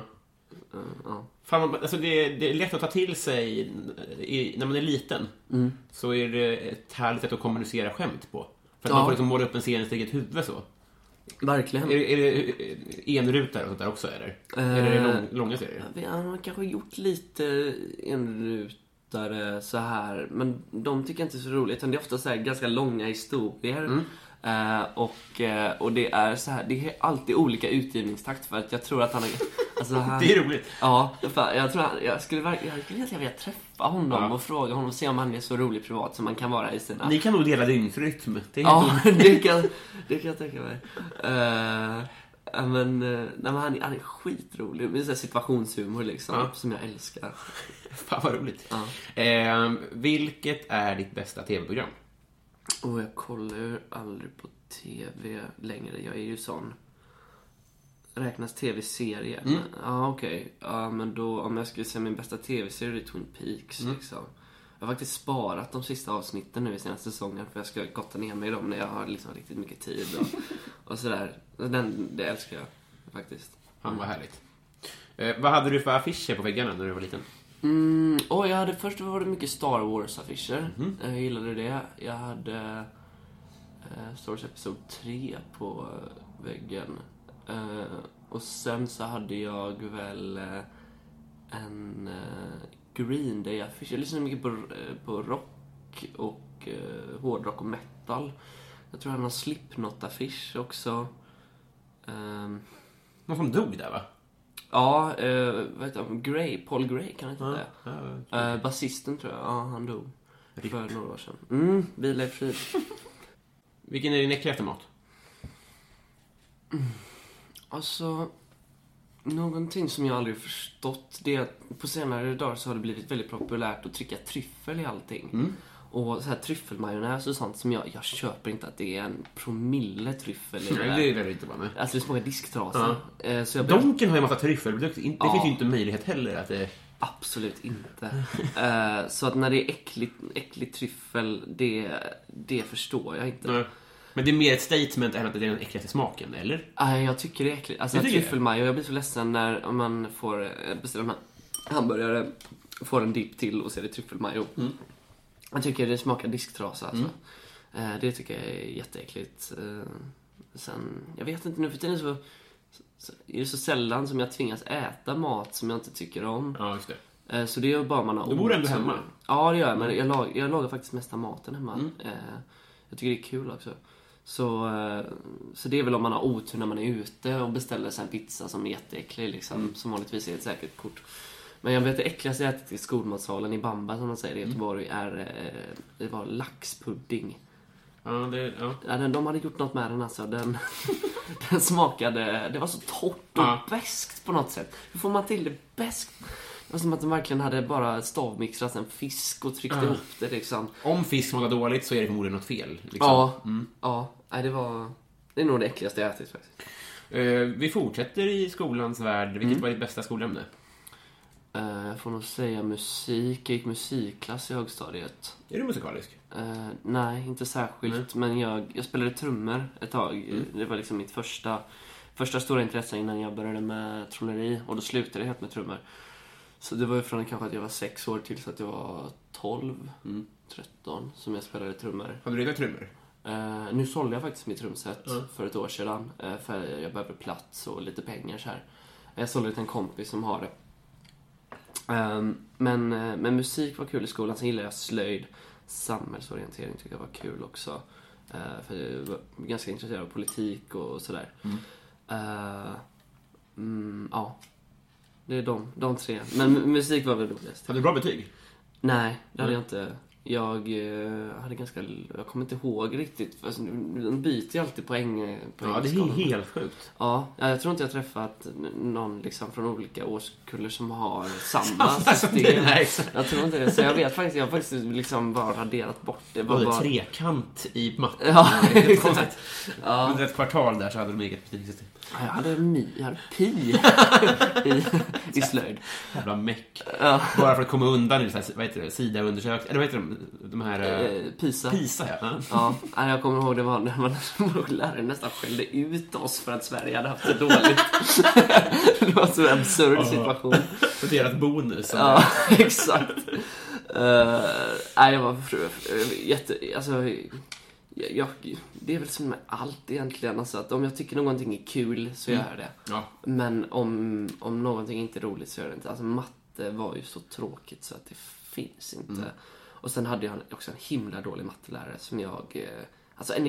Eh, ja. Fan, alltså det, det är lätt att ta till sig i, när man är liten. Så är det ett härligt sätt att kommunicera skämt på. För att Ja. man får liksom måla upp en scen i sitt eget huvud så. Verkligen. Är, är det enrutar och sånt där också eller? Eh, Eller är det lång, långa serier? Vi har kanske gjort lite enrutare så här, men de tycker jag inte är så roligt. Utan det är ofta så här ganska långa historier. Mm. Eh, och, eh, och det är så här, det är alltid olika utgivningstakt för att jag tror att han har... Alltså han, Det är roligt. Ja, jag tror han, jag skulle verkligen, jag skulle egentligen vilja träffa honom Ja. och fråga honom och se om han är så rolig privat som han kan vara i sina... Ni kan nog dela dygnsrytm. Det är Ja, det kan, det kan jag tänka mig. Eh, ja, men, eh, nej, men han, är- han är skitrolig. Med så här situationshumor liksom, Ja. som jag älskar. Fan vad roligt. Ja. Eh, vilket är ditt bästa tv-program? Och jag kollar ju aldrig på TV längre. Jag är ju sån. Räknas tv-serie? Mm. Ja, okej. Ja, men då om jag skulle säga min bästa tv-serie är Twin Peaks Mm. liksom. Jag har faktiskt sparat de sista avsnitten nu i senaste säsongen för jag ska gotta ner mig i dem när jag har liksom riktigt mycket tid och, och sådär. Den, det älskar jag faktiskt. Fan vad härligt. Eh, vad hade du för affischer på väggarna när du var liten? Mm, och jag hade först var det mycket Star Wars-affischer. Mhm. Jag gillade det. Jag hade eh, Star Wars Episod 3 på eh, väggen. Eh, och sen så hade jag väl eh, en eh, Green Day-affisch. Jag lyssnade mycket på, eh, på rock och eh, hårdrock och metal. Jag tror hade någon Slipknot-affisch också. Ehm, Någon som dog där va? ja, eh, vad heter han? Gray, Paul Gray kan han inte det? Ja, Uh, Basisten tror jag, ja han dog. För några år sedan. Mm, vila i frid. Vilken är din äckligaste mat? Alltså, någonting som jag aldrig förstått det är att på senare dagar så har det blivit väldigt populärt att trycka tryffel i allting. Och så här tryffelmajonnäs och sånt som jag, jag köper inte att det är en promille tryffel i det Nej, det är det inte vara med. Alltså det smakar disktrasa. Eh, Så jag Donken har ju en massa tryffelprodukter. Det Ja. finns ju inte möjlighet heller att det... Absolut inte. Eh, så att när det är äckligt, äckligt tryffel, det, det förstår jag inte. Nej. Men det är mer ett statement än att det är den äckligaste smaken, eller? Nej, jag tycker det är äckligt. Alltså Du tryffelmajo, jag blir så ledsen när man får eh, beställa hamburgare, får en dipp till och så är det tryffelmajo. Mm. Jag tycker det smakar disktrasa alltså. Eh, Det tycker jag är jätteäckligt. Eh, Sen, jag vet inte nu för tiden så, så är det så sällan som jag tvingas äta mat som jag inte tycker om. Ja, just det. Så det är bara man har Då bor du ändå hemma. Ja, det gör jag. Men jag, lag, jag lagar faktiskt mesta maten hemma. Mm. Jag tycker det är kul också. Så, eh, så det är väl om man har otur när man är ute och beställer sig en pizza som är jätteäcklig liksom. Mm. Som vanligtvis är ett säkert kort. Men jag vet det äckligaste jag ätit i skolmatsalen i Bamba som man säger i Mm. Göteborg är, eh, det var laxpudding. Ja, det... Ja. Ja, den, de hade gjort något med den alltså. Den, den smakade... Det var så torrt och Ja. beskt på något sätt. Hur får man till det beskt? Det var som att de verkligen hade bara stavmixtrat en fisk och tryckt ihop det liksom. Om fisk smakar dåligt så är det förmodligen något fel. Liksom. Ja, ja. Nej, det var... Det är nog det äckligaste jag ätit faktiskt. Eh, vi fortsätter i skolans värld. Vilket Mm. var ditt bästa skolämne? Eh, jag får nog säga musik. Jag gick musikklass i högstadiet. Är du musikalisk? Eh, nej, inte särskilt. Men jag, jag spelade trummor ett tag. Det var liksom mitt första, första stora intresse innan jag började med trolleri. Och då slutade jag helt med trummor. Så det var ju från kanske att jag var sex år till så att jag var 12, 13 som jag spelade trummor. Har du redan trummor? Eh, nu sålde jag faktiskt mitt trumset för ett år sedan. eh, för jag behöver plats och lite pengar så här. Jag sålde det till en kompis som har det. Ehm, men, eh, men musik var kul i skolan. Sen gillade jag slöjd. Samhällsorientering tycker jag var kul också. För jag var ganska intresserad av politik och sådär. Eh, mm, ja. Det är de, de tre. Men mu- musik var väl roligast. Hade du bra betyg? Nej, det hade jag inte. Jag eh, hade ganska... Jag kommer inte ihåg riktigt. Alltså, de byter ju alltid poäng. eh, Ja, det är helt sjukt. Ja, ja, jag tror inte jag träffat någon liksom från olika årskullar som har samma system. Nej. Jag tror inte det. Så jag vet faktiskt, jag har faktiskt liksom bara raderat bort det. Bara, bara... trekant i matte. Ja, exakt. Ja. Under ett kvartal där så hade de eget betygssystem. Jag hade mi, jag hade pi i, i slöjd. Jävla meck. Ja. Bara för att komma undan i vad heter det, SIDA-undersökningar. Eller vad heter de? De här... eh, Eh, Pisa. PISA, ja. ja. Jag kommer ihåg det var när man, lärare nästan skällde ut oss för att Sverige hade haft det dåligt. det var en så absurd situation. För deras bonus. Ja, exakt. Uh, nej, jag var jätte... Alltså, jag, det är väl som med allt egentligen. Alltså, att om jag tycker någonting är kul så gör jag det. Ja. Men om, om någonting inte är roligt så gör jag det inte. Alltså matte var ju så tråkigt så att det finns inte. Och sen hade jag också en himla dålig mattelärare som jag... eh, Alltså en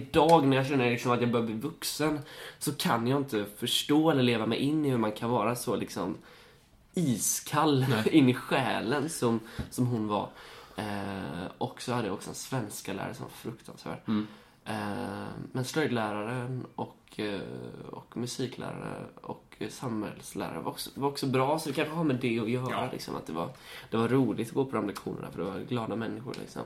Idag när jag känner liksom att jag börjar bli vuxen så kan jag inte förstå eller leva mig in i hur man kan vara så liksom iskall in i själen som, som hon var. Eh, och så hade jag också en svenska lärare som var fruktansvärd. Eh, men slöjdläraren och, eh, och musiklärare och samhällslärare var också, var också bra, så det kanske har med det att göra. Liksom, att det, var, det var roligt att gå på de lektionerna för det var glada människor. Liksom.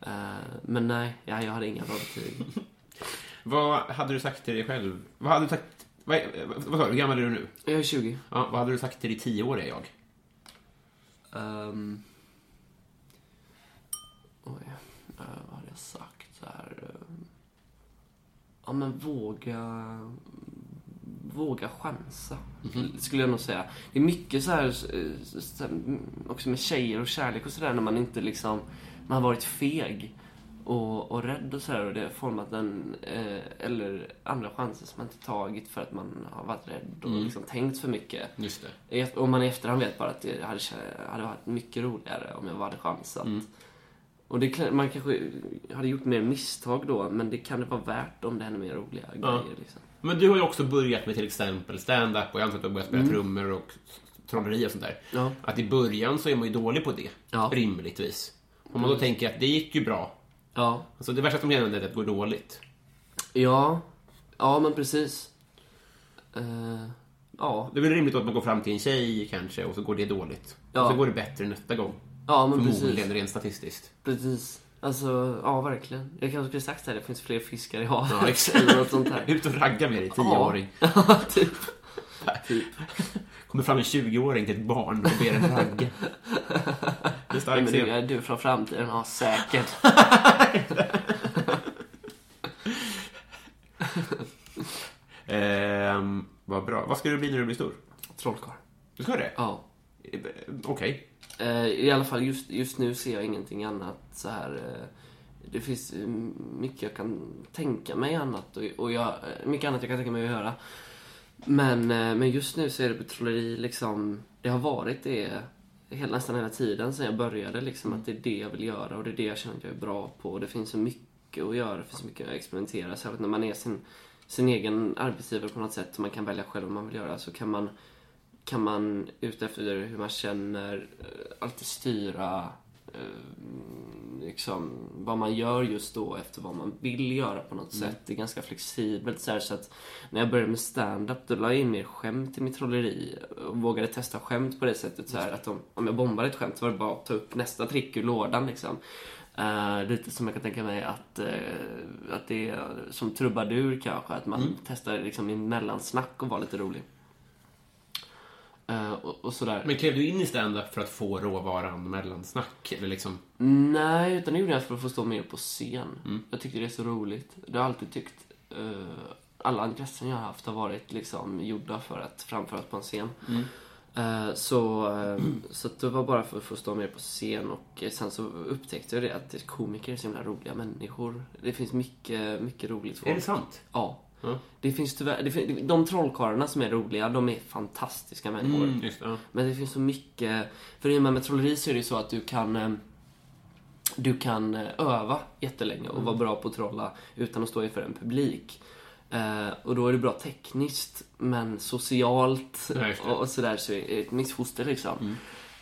Eh, men nej, ja, jag hade inga bra betyg. Vad hade du sagt till dig själv? Vad hade du sagt... Vad, vad sa du? Hur gammal är du nu? Jag är 20. Ja, vad hade du sagt till ditt tioåriga jag? Um, oj, eh, vad hade jag sagt där? Ehm, ja, men våga... Våga chansa, skulle jag nog säga. Det är mycket så här, så här, också med tjejer och kärlek och sådär, när man inte liksom... Man har varit feg och, och rädd och sådär och det har format en... Eh, eller andra chanser som man inte tagit för att man har varit rädd och liksom tänkt för mycket. Just det. Om man i efterhand vet bara att det hade, hade varit mycket roligare om jag hade chansat. Och det, man kanske hade gjort mer misstag då, men det kan det vara värt om det händer mer roliga grejer. Liksom. Men du har ju också börjat med till exempel stand-up och jag antar att du har börjat spela trummor och trolleri och sånt där. Ja. Att i början så är man ju dålig på det, Ja. rimligtvis. Om man då tänker att det gick ju bra. Ja. Alltså det värsta som kan hända är att det går dåligt. Ja. Ja, men precis. Eh, ja. Det är väl rimligt att man går fram till en tjej kanske och så går det dåligt. Ja. Och så går det bättre nästa gång. Ja, men Förmodligen precis. rent statistiskt. Precis. Alltså, ja verkligen. Jag kanske skulle sagt det här, det finns fler fiskar i havet. Ja, exakt. Eller något sånt här. Ut och ragga med dig, tioåring. Ja, typ. Kommer fram en 20-åring till ett barn och ber en ragga. Det är Nej, starkt men du, är du från framtiden? Ja, säkert. Ehm, vad bra. Vad ska du bli när du blir stor? Trollkarl. Du ska det? Ja. Eh, Okej. Eh, I alla fall just, just nu ser jag ingenting annat så här. eh, Det finns mycket jag kan tänka mig annat och, och jag, mycket annat jag kan tänka mig att göra. Men, eh, men just nu så är det trolleri liksom, det har varit det hela, nästan hela tiden sedan jag började liksom att det är det jag vill göra och det är det jag känner att jag är bra på och det finns så mycket att göra, det finns så mycket att experimentera. Särskilt när man är sin, sin egen arbetsgivare på något sätt och man kan välja själv vad man vill göra så kan man kan man utefter hur man känner eh, alltid styra eh, liksom, vad man gör just då efter vad man vill göra på något sätt. Det är ganska flexibelt så, här, så att när jag började med stand-up då la jag in mer skämt i mitt trolleri och vågade testa skämt på det sättet så här, att om, om jag bombade ett skämt så var det bara att ta upp nästa trick ur lådan liksom. Eh, lite som jag kan tänka mig att, eh, att det är som trubadur kanske, att man testar liksom i mellansnack och vara lite rolig. Eh, och, och sådär. Men klev du in i stand-up för att få råvaran mellansnack? Eller liksom... Nej, utan det gjorde jag för att få stå mer på scen. Jag tyckte det är så roligt. Det har jag alltid tyckt. eh, alla intressen jag har haft har varit liksom gjorda för att framföras på en scen. Eh, så, eh, så det var bara för att få stå mer på scen och sen så upptäckte jag det att komiker är så himla roliga människor. Det finns mycket, mycket roligt folk. Är det sant? Ja. Ja. Det finns tyvärr, det de trollkarlarna som är roliga, de är fantastiska människor. Mm, just ja. Men det finns så mycket... För i och med, trolleri så är det ju så att du kan... eh, Du kan eh, öva jättelänge och vara bra på att trolla utan att stå inför en publik. Eh, och då är det bra tekniskt, men socialt och, och sådär så är det ett missfoster liksom.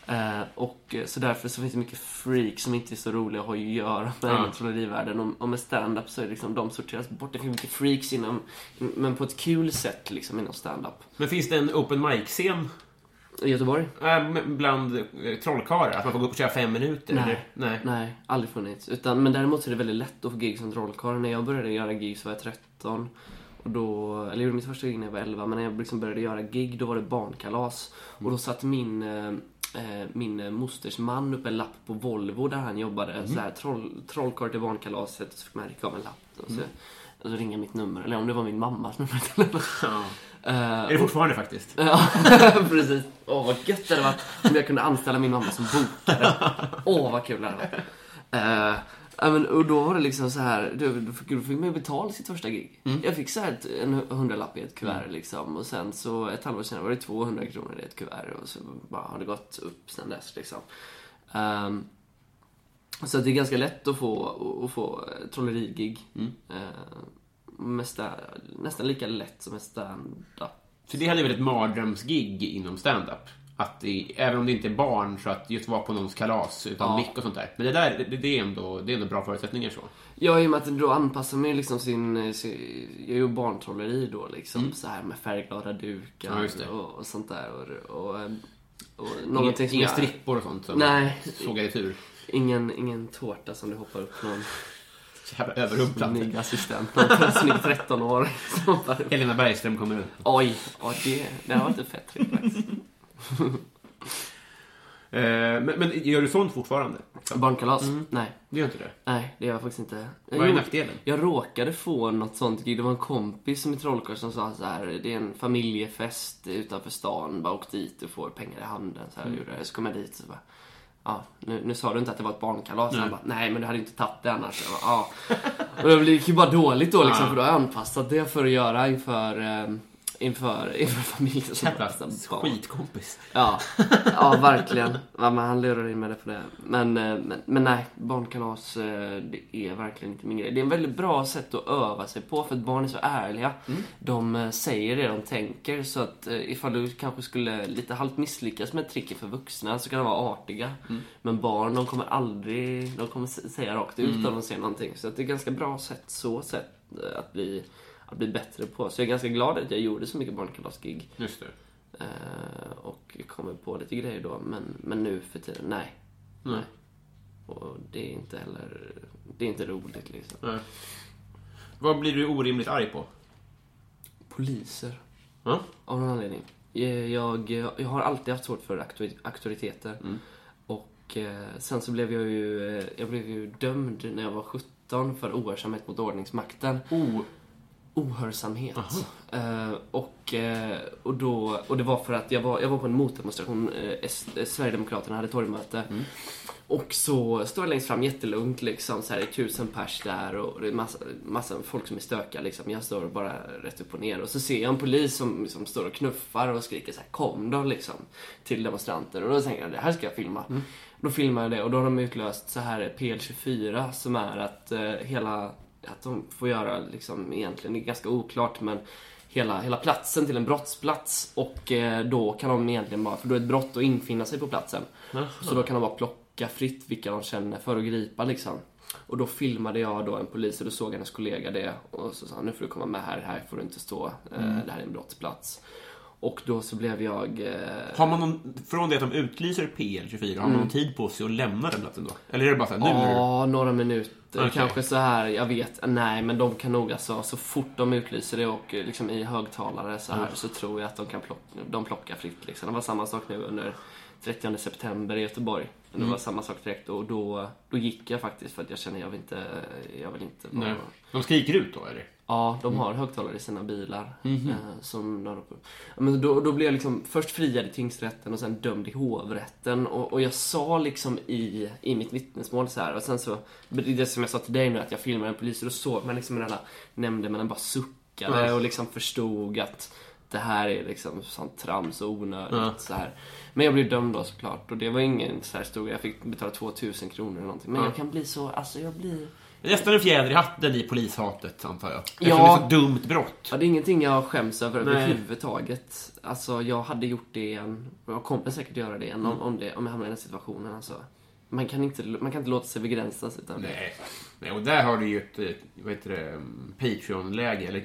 Eh, och eh, så därför så finns det mycket freaks som inte är så roliga att ha att göra med ja. trollerivärlden. Och, och med stand-up så är det liksom, de sorteras bort. Det finns mycket freaks inom, men på ett kul sätt liksom inom stand-up. Men finns det en open mic-scen I Göteborg? äh, bland eh, trollkarlar? Att man får gå upp och köra fem minuter? Nej. Eller? Nej. Nej, aldrig funnits. Utan, men däremot så är det väldigt lätt att få gig som trollkarl. När jag började göra gig så var jag 13. Och då, eller jag gjorde mitt första gig när jag var 11, men när jag liksom började göra gig då var det barnkalas. Och då satt min, eh, eh, min mosters man upp en lapp på Volvo där han jobbade. Så här, troll, trollkarl till barnkalaset och så fick man rycka av en lapp. Och så, alltså ringa mitt nummer. Eller om det var min mammas nummer och. Ja. Eh, Är det fortfarande faktiskt? Ja, precis. Åh, vad gött det hade varit om jag kunde anställa min mamma som bokare. Åh, vad kul det hade varit. Eh, ja, men, och då var det liksom så här, då, fick, då fick man ju betala sitt första gig. Jag fick så här ett, en hundralapp i ett kuvert liksom. Och sen så ett halvår senare var det 200 kronor i ett kuvert. Och så bara har det gått upp sen dess liksom. Ehm, så det är ganska lätt att få, att få eh, trollerigig. Eh, mesta, nästan lika lätt som ett stand-up För det hade väl ett mardrömsgig inom stand-up? Att det, även om det inte är barn, så att just vara på någons kalas utan Ja. mick och sånt där. Men det där, det, det, är ändå, det är ändå bra förutsättningar så. Ja, i och med att då anpassar man ju liksom sin, sin jag gör barntrolleri då liksom, så här med färgglada dukar Mm. Ja, och, och sånt där. Och, och, och Inga, inga jag- strippor och sånt som Nej. sågar i tur. Ingen, ingen tårta som det hoppar upp någon Jävla snygg assistent, någon snygg 13-åring som bara, Helena Bergström kommer upp. Oj, ja, det, det har varit ett fett trick faktiskt. Eh, men, men gör du sånt fortfarande? Barnkalas? Mm. Nej. Det gör inte det? Nej, det gör jag faktiskt inte. Vad är nackdelen? Jag råkade få något sånt gig. Det var en kompis som i Trollkarl som sa så här. Det är en familjefest utanför stan. Bara åk dit och får pengar i handen. Så, här, jag. så kom jag dit och så bara. Ja, nu, nu sa du inte att det var ett barnkalas. Han bara, nej men du hade inte tagit det annars. Jag bara, ja. Och det gick ju bara dåligt då liksom. För då har jag anpassat det för att göra inför, eh, inför, inför familjen. som Jävla skitkompis. Ja, ja verkligen. Ja, men han lurar in mig det på det. Men, eh, men, men nej, barnkalas eh, det är verkligen inte min grej. Det är en väldigt bra sätt att öva sig på för att barn är så ärliga. De eh, säger det de tänker så att ifall du kanske skulle lite halvt misslyckas med tricket för vuxna så kan de vara artiga. Men barn, de kommer aldrig, de kommer säga rakt ut om de ser någonting. Så det är ett ganska bra sätt, så sätt att bli, att bli bättre på. Så jag är ganska glad att jag gjorde så mycket barnkalasgig. Just det. Eh, och kommer på lite grejer då, men, men nu för tiden, nej. nej. Och det är inte heller, det är inte roligt liksom. Nej. Vad blir du orimligt arg på? Poliser, Ja? av någon anledning. Eh, Jag, jag har alltid haft svårt för auktori- auktoriteter. Och eh, sen så blev jag ju, jag blev ju dömd när jag var 17 för ohörsamhet mot ordningsmakten. Oh, ohörsamhet. Eh, och, eh, och, då, och det var för att jag var, jag var på en motdemonstration. Eh, S- Sverigedemokraterna hade torgmöte. Och så står jag längst fram jättelugnt liksom. Så här, det är tusen pers där och det är massa, massa folk som är stökiga liksom. Jag står bara rätt upp och ner. Och så ser jag en polis som, som står och knuffar och skriker så här, kom då liksom. Till demonstranter. Och då tänker jag, det här ska jag filma. Då filmar jag det och då har de utlöst så här PL24 som är att hela att de får göra liksom egentligen, det är ganska oklart men hela, hela platsen till en brottsplats och eh, då kan de egentligen bara, för då är ett brott att infinna sig på platsen. Så då kan de bara plocka fritt vilka de känner för att gripa liksom. Och då filmade jag då en polis och då såg hennes kollega det och så sa han nu får du komma med här, här får du inte stå, eh, det här är en brottsplats. Och då så blev jag... Eh, har man någon, från det att de utlyser PL24, har man någon tid på sig att lämna den platsen då? Eller är det bara så här, nu. Ja, några minuter. Okej. Kanske så här, jag vet. Nej, men de kan nog alltså, så fort de utlyser det och eh, liksom i högtalare så här så tror jag att de kan plocka, de plockar fritt liksom. Det var samma sak nu under 30 september i Göteborg. Det Mm. var samma sak direkt och då, då gick jag faktiskt för att jag känner jag vill inte, jag vill inte. Nej. De skriker ut då, eller? Ja, de har högtalare i sina bilar. Eh, som de, ja, men då, då blev jag liksom först friad i tingsrätten och sen dömd i hovrätten. Och, och jag sa liksom i, i mitt vittnesmål så här och sen så, det som jag sa till dig nu att jag filmade en polis och då såg man liksom hur den här nämndemannen bara suckade och liksom förstod att det här är liksom sånt trams och onödigt så här. Men jag blev dömd då såklart och det var ingen så här stor Jag fick betala 2000 kronor eller någonting. Men jag kan bli så, alltså jag blir... Nästan en fjäder i hatten i polishatet, antar jag. Eftersom Ja. det är så dumt brott. Ja, det är ingenting jag skäms över Nej. överhuvudtaget. Alltså, jag hade gjort det igen. Jag kommer säkert göra det igen om, om, det, om jag hamnar i den situationen. Alltså. Man, kan inte, man kan inte låta sig begränsas. Utan Nej. Nej, och där har du ju ett, vad heter det, um, Patreon-läge, eller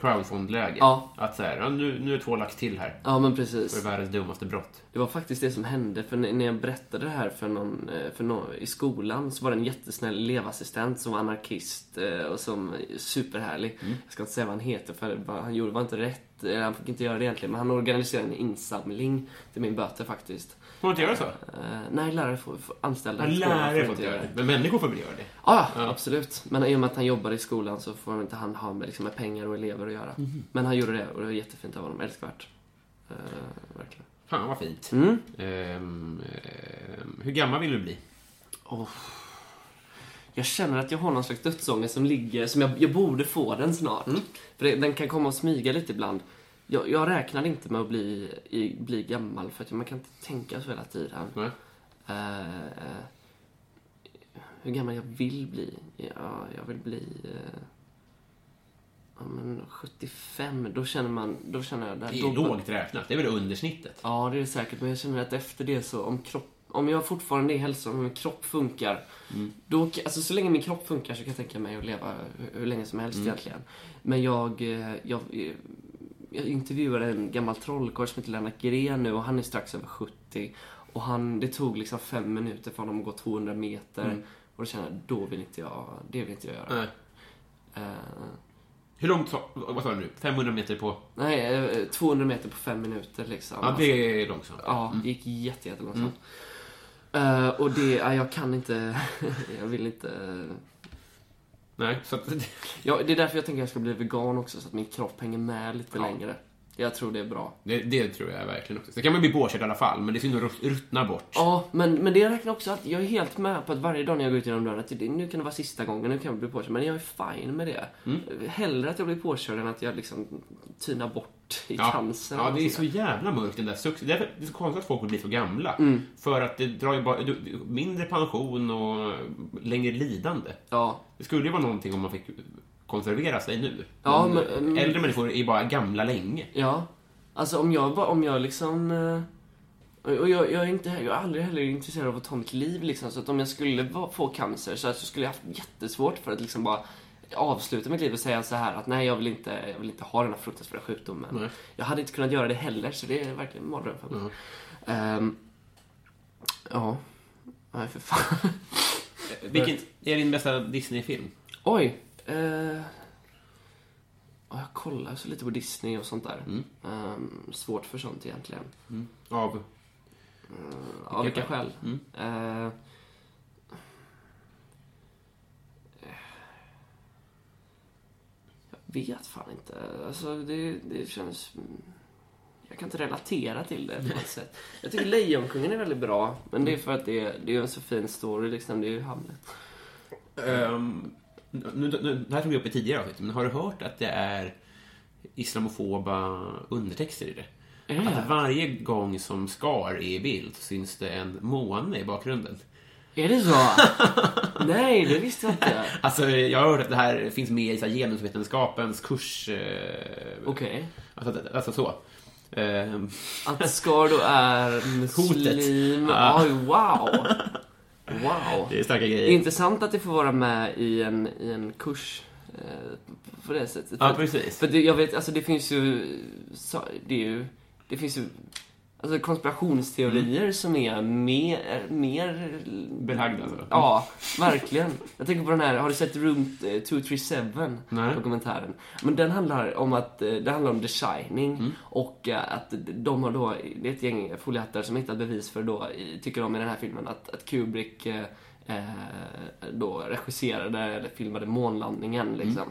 crowdfund-läge. Ja. Att så här, ja, nu, nu är två lagt till här. Ja, men För precis. världens dummaste brott. Det var faktiskt det som hände. För när jag berättade det här för någon, eh, för någon i skolan så var det en jättesnäll elevassistent som var anarkist eh, och som är superhärlig. Jag ska inte säga vad han heter för vad han gjorde var inte rätt. Han fick inte göra det egentligen. Men han organiserade en insamling till min böter faktiskt. Får man inte göra så? Eh, nej, lärare får, får anställda Ja, i skolan lärare får inte göra det. Men människor får väl göra det? Ah, ja, Absolut. Men i och med att han jobbar i skolan så får han inte han ha med, liksom, med pengar och elever att göra. Mhm. Men han gjorde det och det var jättefint av honom. Älskvärt. Eh, verkligen. Fan vad fint. Mm. Ehm, ehm, hur gammal vill du bli? Jag känner att jag har någon slags dödsångest som ligger, som jag, jag borde få den snart. Mm. För det, den kan komma och smyga lite ibland. Jag, jag räknar inte med att bli, i, bli gammal för att man kan inte tänka så hela tiden. Nej. Eh, hur gammal jag vill bli? Ja, jag vill bli... eh, ja, men 75, då känner man... Då känner jag... Där, Det är då, lågt räknat. Det är väl undersnittet? Ja, det är det säkert. Men jag känner att efter det så, om kropp... Om jag fortfarande är hälsosam, om min kropp funkar. Då, alltså så länge min kropp funkar så kan jag tänka mig att leva hur, hur länge som helst egentligen. Men jag, jag, jag intervjuade en gammal trollkarl som heter Lennart Gren nu och han är strax över 70. Och han, det tog liksom fem minuter för honom att gå 200 meter. Och då kände jag, då vill inte jag, det vill inte jag göra. Nej. Eh, Hur långt, vad sa du nu? 500 meter på... nej, eh, 200 meter på fem minuter liksom. Ja, det är långsamt. Ja, det gick jätte, jättelångsamt. Eh, och det, ja, jag kan inte, jag vill inte... Nej, så att, Ja, det är därför jag tänker att jag ska bli vegan också, så att min kropp hänger med lite Ja. längre. Jag tror det är bra. det, det tror jag verkligen också. Så kan man bli påkörd i alla fall, men det är synd att rut- ruttna bort. Ja, men, men det räknar också att jag är helt med på att varje dag när jag går ut genom dörren att det, nu kan det vara sista gången, nu kan jag bli påkörd. Men jag är fine med det. Hellre att jag blir påkörd än att jag liksom tynar bort i Ja, cancer. ja, det är så jävla mörkt den där success. Det är, så konstigt att folk vill bli så gamla. Mm. För att det drar ju bara mindre pension och längre lidande. Ja, Det skulle ju vara någonting om man fick konservera sig nu. Ja, men- mm. Äldre människor är bara gamla länge. Ja. Alltså om jag, bara- om jag liksom... eh, Och jag, jag, är inte, jag är aldrig heller intresserad av att ta mitt liv liksom. Så att om jag skulle få cancer så, så skulle jag haft jättesvårt för att liksom bara avsluta mitt liv och säga så här att nej jag vill inte, jag vill inte ha den här fruktansvärda sjukdomen. Nej. Jag hade inte kunnat göra det heller så det är verkligen en mardröm för mig. Ehm, ja. Nej för fan. Vilken är din bästa Disney-film? Oj. Eh, ja, jag kollar så lite på Disney och sånt där. Ehm, svårt för sånt egentligen. Av... Av vilka skäl? Mm. Eh, jag vet fan inte. Alltså, det, det känns... Jag kan inte relatera till det på något sätt. Jag tycker Lejonkungen är väldigt bra, men det är för att det är, det är en så fin story liksom. Det är ju Hamlet. Ehm, nu, nu, det här tog vi upp i tidigare avsnitt, men har du hört att det är islamofoba undertexter i det? Det? Att varje gång som Scar är i bild syns det en måne i bakgrunden. Är det så? Nej, det visste jag inte. Alltså, jag har hört att det här finns med i så här, genusvetenskapens kurs. Eh, Okej. alltså, alltså så. Ehm, Att Scar då är muslim. Ja. Oj, wow. Wow. det är starka grejer. intressant att det får vara med i en, i en kurs eh, på det sättet. Ja, För- precis. För det, jag vet, alltså det finns ju, det är ju, det finns ju alltså konspirationsteorier som är mer, mer... Belagda, alltså. Ja, verkligen. Jag tänker på den här, har du sett Room eh, 237? Nej. Dokumentären. Men den handlar om att, eh, det handlar om The Shining. Mm. Och eh, att de har då, det är ett gäng foliehattar som hittat bevis för då, tycker de i den här filmen, att, att Kubrick eh, eh, då regisserade eller filmade månlandningen liksom.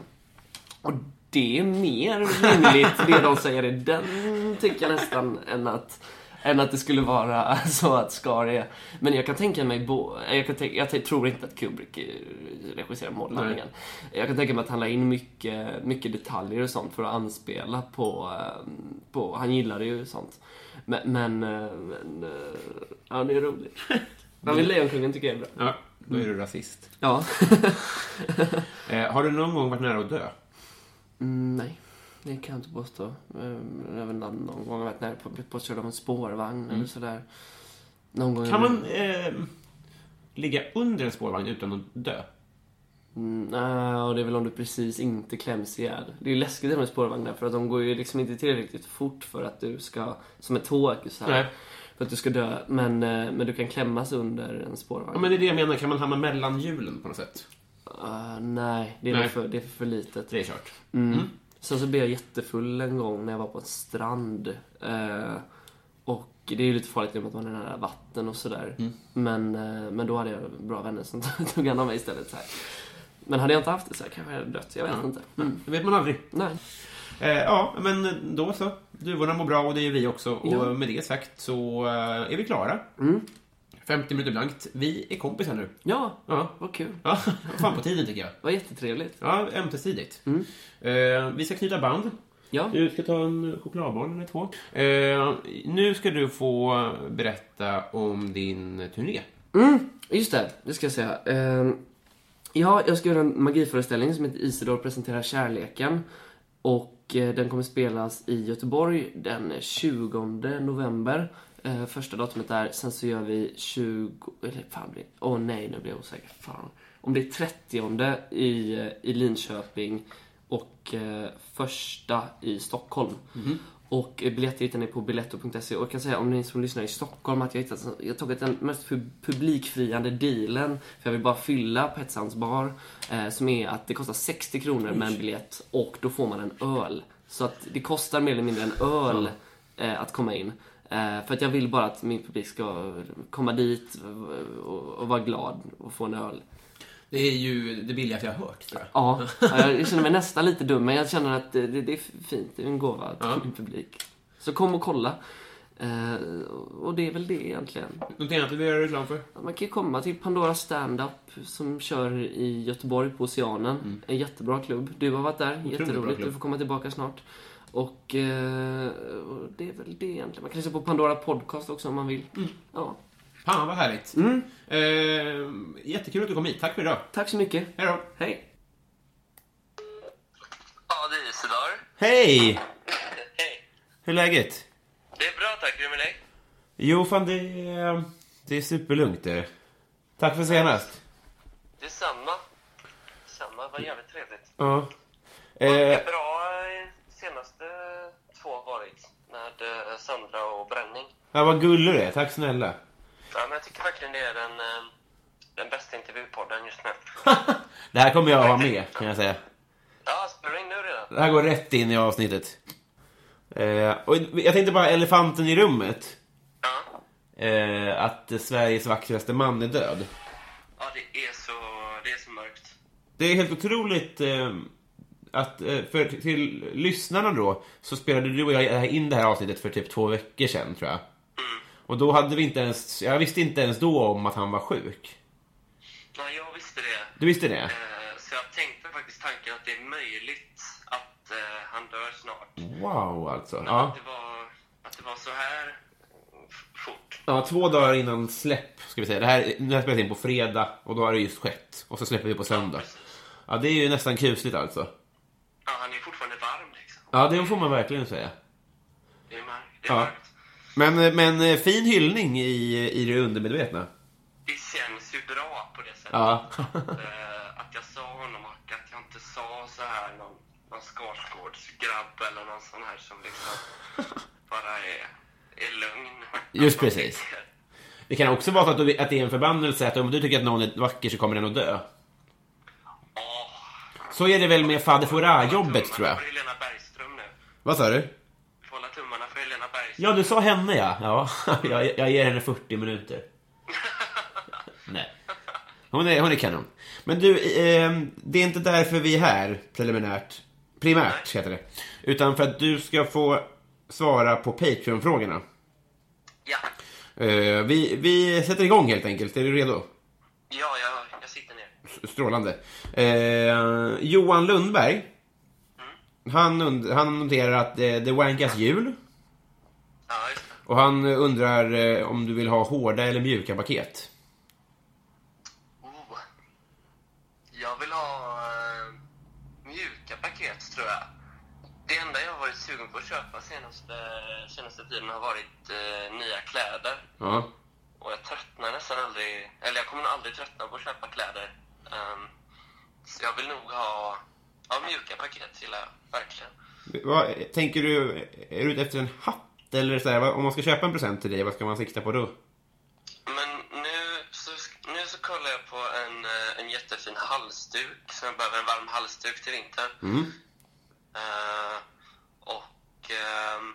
Och det är mer rimligt det de säger i den, tycker jag nästan, än att, än att det skulle vara så att Scar är... Men jag kan tänka mig... Bo, jag, kan tänka, jag tror inte att Kubrick regisserar månlandningen. Jag kan tänka mig att han la in mycket, mycket detaljer och sånt för att anspela på... eh, på han gillade ju sånt. Men... men, eh, men eh, ja, det är roligt. Men Lejonkungen tycker jag är bra. Ja, då är du rasist. Ja. Har du någon gång varit nära att dö? Mm, nej, det kan jag inte påstå. Eh, Även någon gång har jag varit nära på blivit påkörd av en spårvagn eller sådär. Någon gång... Kan man eh, ligga under en spårvagn utan att dö? Mm, nej, och det är väl om du precis inte kläms ihjäl. Det är ju läskigt med spårvagnar för att de går ju liksom inte tillräckligt fort för att du ska, som ett tåg så här, Nej. för att du ska dö. Men, eh, men du kan klämmas under en spårvagn. Ja, men det är det jag menar. Kan man hamna mellan hjulen på något sätt? Eh, nej, det är, Nej. För, det är för litet. Det är kört. Mm. Sen så blev jag jättefull en gång när jag var på en strand. Eh, och det är ju lite farligt i och med att man är nära vatten och sådär. Men, eh, men då hade jag bra vänner som tog hand om mig istället. Så här. Men hade jag inte haft det så här kanske jag hade dött. Jag vet inte. Mm. Det vet man aldrig. Nej. Eh, ja, men då så. Duvorna mår bra och det gör vi också. Och Ja. med det sagt så är vi klara. Mm. 50 minuter blankt. Vi är kompisar nu. Ja, Ja, vad kul. ja fan på tiden tycker jag. Vad jättetrevligt. Ja, ömsesidigt. Eh, vi ska knyta band. Ja. Du ska ta en chokladboll eller två. Eh, nu ska du få berätta om din turné. Just det, det ska jag säga. Ehm, ja, jag ska göra en magiföreställning som heter Isidor presenterar kärleken. Och eh, den kommer spelas i Göteborg den 20 november. Eh, första datumet där. Sen så gör vi 20... Eller fan blir Åh nej, nu blir jag osäker. Fan. Om det är 30 i, eh, i Linköping och eh, första i Stockholm. Och eh, biljetter hittar ni på biletto.se. Och jag kan säga om ni som lyssnar i Stockholm att jag hittat, jag har tagit den mest pu- publikfriande dealen. För jag vill bara fylla Petsans bar. Eh, som är att det kostar 60 kronor med en biljett och då får man en öl. Så att det kostar mer eller mindre en öl eh, att komma in. Eh, för att jag vill bara att min publik ska komma dit och, och vara glad och få en öl. Det är ju det billigaste jag har hört, tror jag. Ja, ja, jag känner mig nästan lite dum, men jag känner att det, det är fint. Det är en gåva till Ja. min publik. Så kom och kolla. Eh, och det är väl det egentligen. Någonting annat du vill göra reklam för? Man kan ju komma till Pandora Stand-Up som kör i Göteborg på Oceanen. En jättebra klubb. Du har varit där. Mm. Jätteroligt. Du får komma tillbaka snart. Och, eh, det är väl det egentligen. Man kan lyssna på Pandora Podcast också om man vill. Mm. Ja. Fan, vad härligt. Eh, jättekul att du kom hit. Tack för idag. Tack så mycket. Hej då. Hej. Ja, det är Isidor. Hej! Hej. Hur är läget? Det är bra tack, hur är det med dig? Jo, fan det är, det är superlugnt det. Tack för senast. Det är samma. Samma, vad jävligt trevligt. Ja. Det Eh, är bra eh, senaste två har varit. Med eh, Sandra och Bränning. ja, vad gullig du är. Tack snälla. Ja, men jag tycker verkligen det är den, eh, den bästa intervjupodden just nu. Det här kommer jag att ha med, kan jag säga. Ja, spelar du in nu redan? Det här går rätt in i avsnittet. Eh, och jag tänkte bara elefanten i rummet. Ja. Eh, att Sveriges vackraste man är död. Ja, det är så, det är så mörkt. Det är helt otroligt eh, att, eh, för till lyssnarna då, så spelade du och jag in det här avsnittet för typ två veckor sedan, tror jag. Och då hade vi inte ens, jag visste inte ens då om att han var sjuk. Nej, jag visste det. Du visste det? Eh, Så jag tänkte faktiskt tanken att det är möjligt att eh, han dör snart. Wow, alltså. Men Ja. att, det var, att det var så här fort. ja, två dagar innan släpp, ska vi säga. Det här, nu har spelat in på fredag och då har det just skett. Och så släpper vi på söndag. Ja, det är ju nästan kusligt alltså. Ja, han är fortfarande varm liksom. Ja, det får man verkligen säga. Det är. Det är Ja. mörkt. Men, men eh, fin hyllning i, i det undermedvetna. Det känns ju bra på det sättet. Ja. Eh, att jag sa honom och att jag inte sa så här någon, någon Skarsgårdsgrabb eller någon sån här som liksom bara är, är lugn. Just precis. Det kan också vara så att, du, att det är en förbannelse att om du tycker att någon är vacker så kommer den att dö. Så är det väl med Fader Fouras-jobbet, tror jag. Vad sa du? Får hålla tummarna för Helena Bergström. Ja, du sa henne, ja. Ja, jag, jag ger henne 40 minuter. Nej. Hon är, hon är kanon. Men du, eh, det är inte därför vi är här, preliminärt. Primärt, heter det. Utan för att du ska få svara på Patreon-frågorna. Ja, Eh, vi, vi sätter igång helt enkelt. Är du redo? ja jag, jag sitter ner. Strålande. Eh, Johan Lundberg. Han, han noterar att det, det wankas jul. Ja, just. Och han undrar eh, om du vill ha hårda eller mjuka paket. Oh. Jag vill ha eh, mjuka paket, tror jag. Det enda jag har varit sugen på att köpa senaste, senaste tiden har varit eh, nya kläder. Ja. Och jag tröttnar nästan aldrig, eller jag kommer nog aldrig tröttna på att köpa kläder. Ehm, så jag vill nog ha, ja, mjuka paket gillar jag, verkligen. Vad, tänker du, är du ute efter en hatt? Eller så här, om man ska köpa en present till dig, vad ska man sikta på då? Men nu så, nu så kollar jag på en, eh, en jättefin halsduk, så jag behöver en varm halsduk till vintern. Mm. Eh, och, ehm,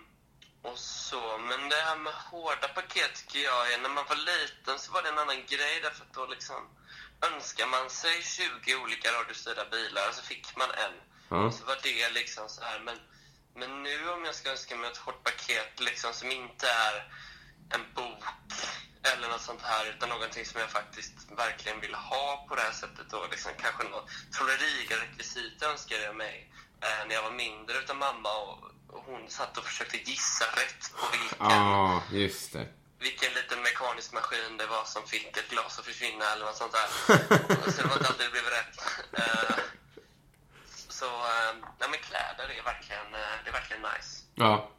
och så, men det här med hårda paket tycker jag är, när man var liten så var det en annan grej därför att då liksom, önskar man sig 20 olika radiostyrda bilar så fick man en. Ja. Så var det liksom så här. Men, men nu om jag ska önska mig ett hårt paket liksom, som inte är en bok eller något sånt här utan någonting som jag faktiskt verkligen vill ha på det här sättet då. Liksom, kanske något trolleriga-rekvisit önskade jag mig eh, när jag var mindre utav mamma och, och hon satt och försökte gissa rätt på vilken Ja, just det. Vilken liten mekanisk maskin det var som fick ett glas att försvinna eller något sånt där. så det var inte alltid det blev rätt. Eh, så, eh, nej men kläder är verkligen, eh, det är verkligen nice. Ja.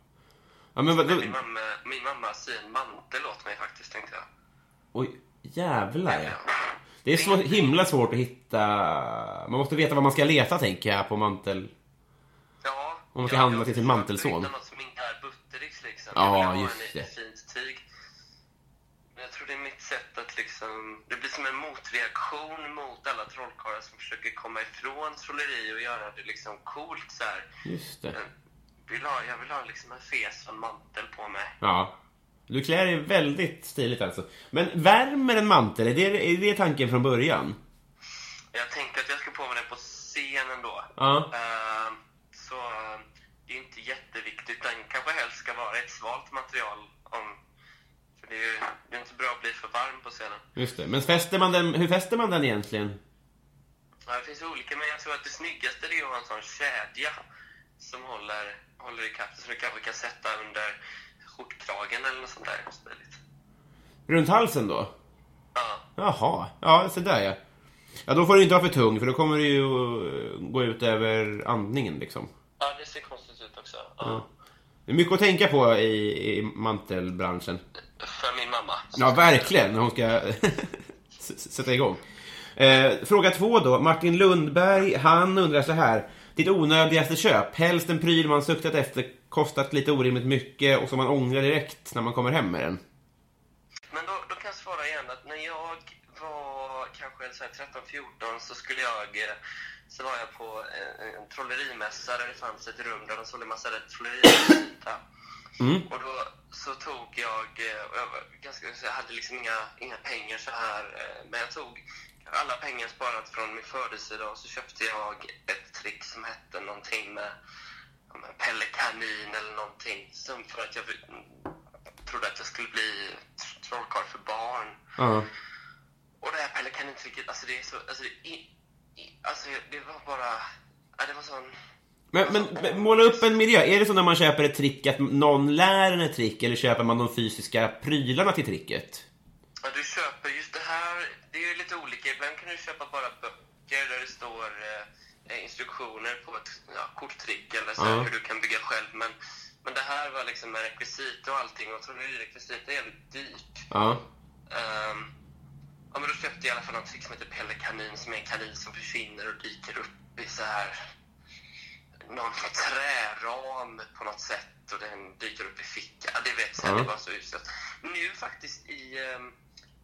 Ja, men vad... Min mamma, min mamma syr en mantel åt mig faktiskt, tänkte jag. Oj, jävlar ja. Det är så himla svårt att hitta... Man måste veta vad man ska leta, tänker jag, på mantel... Ja. Om man ska ja, handla jag till sin mantelson. hitta något som inte är buttericks liksom. Ja, jag vill ha just en, det. fint tyg. Jag det är mitt sätt att liksom... Det blir som en motreaktion mot alla trollkarlar som försöker komma ifrån trolleri och göra det liksom coolt så här. Just det. Vill ha, jag vill ha liksom en fes och en mantel på mig. Ja. Du klär dig väldigt stiligt alltså. Men värmer en mantel? Är det, är det tanken från början? Jag tänkte att jag ska på mig den på scenen då. Ja. Eh, så eh, det är inte jätteviktigt. Den kanske helst ska vara ett svalt material. Det är ju det är inte bra att bli för varm på scenen. Just det. Men fäster man den, hur fäster man den egentligen? Ja, det finns olika, men jag tror att det snyggaste är att ha en sån kedja som håller, håller i kappen som du kanske kan sätta under skjortkragen eller något sånt där. Så lite- Runt halsen då? Ja. Jaha. Ja, så där ja. Ja, då får du inte vara för tung, för då kommer det ju att gå ut över andningen liksom. ja, det ser konstigt ut också. Ja. Ja. Det är mycket att tänka på i, i mantelbranschen. För min mamma. Ja, verkligen, när hon ska sätta igång. Eh, fråga två då. Martin Lundberg, han undrar så här. Ditt onödigaste köp? Helst en pryl man suktat efter, kostat lite orimligt mycket och som man ångrar direkt när man kommer hem med den. Men då, då kan jag svara igen att när jag var kanske så här 13-14 så skulle jag eh, så var jag på en, en trollerimässa där det fanns ett rum där de sålde massa trollerimässa. Mm. Och då så tog jag, eh, och jag, var ganska, jag hade liksom inga, inga pengar så här, eh, men jag tog alla pengar sparat från min födelsedag så köpte jag ett trick som hette någonting med Pelle Kanin eller någonting. Som för att jag trodde att jag skulle bli tr- trollkarl för barn. Ja. Och det här Pelle Kanin-tricket, alltså det är så, alltså det, i, alltså det var bara, ja, det var sån Men, men, men måla upp en miljö. Är det så när man köper ett trick att någon lär en ett trick eller köper man de fysiska prylarna till tricket? Ja, du köper just det här, det är ju lite olika. Ibland kan du köpa bara böcker där det står eh, instruktioner på ett ja, korttrick eller så, Ja. hur du kan bygga själv. Men, men det här var liksom med rekvisit och allting och trollerirekvisit är jävligt dyrt. Ja. Ehm, ja, men då köpte jag i alla fall något trick som heter Pelle Kanin som är en kanin som försvinner och dyker upp i så här någon träram på något sätt och den dyker upp i fickan. Det vet jag, Ja. det var så uselt. Nu faktiskt i, ehm,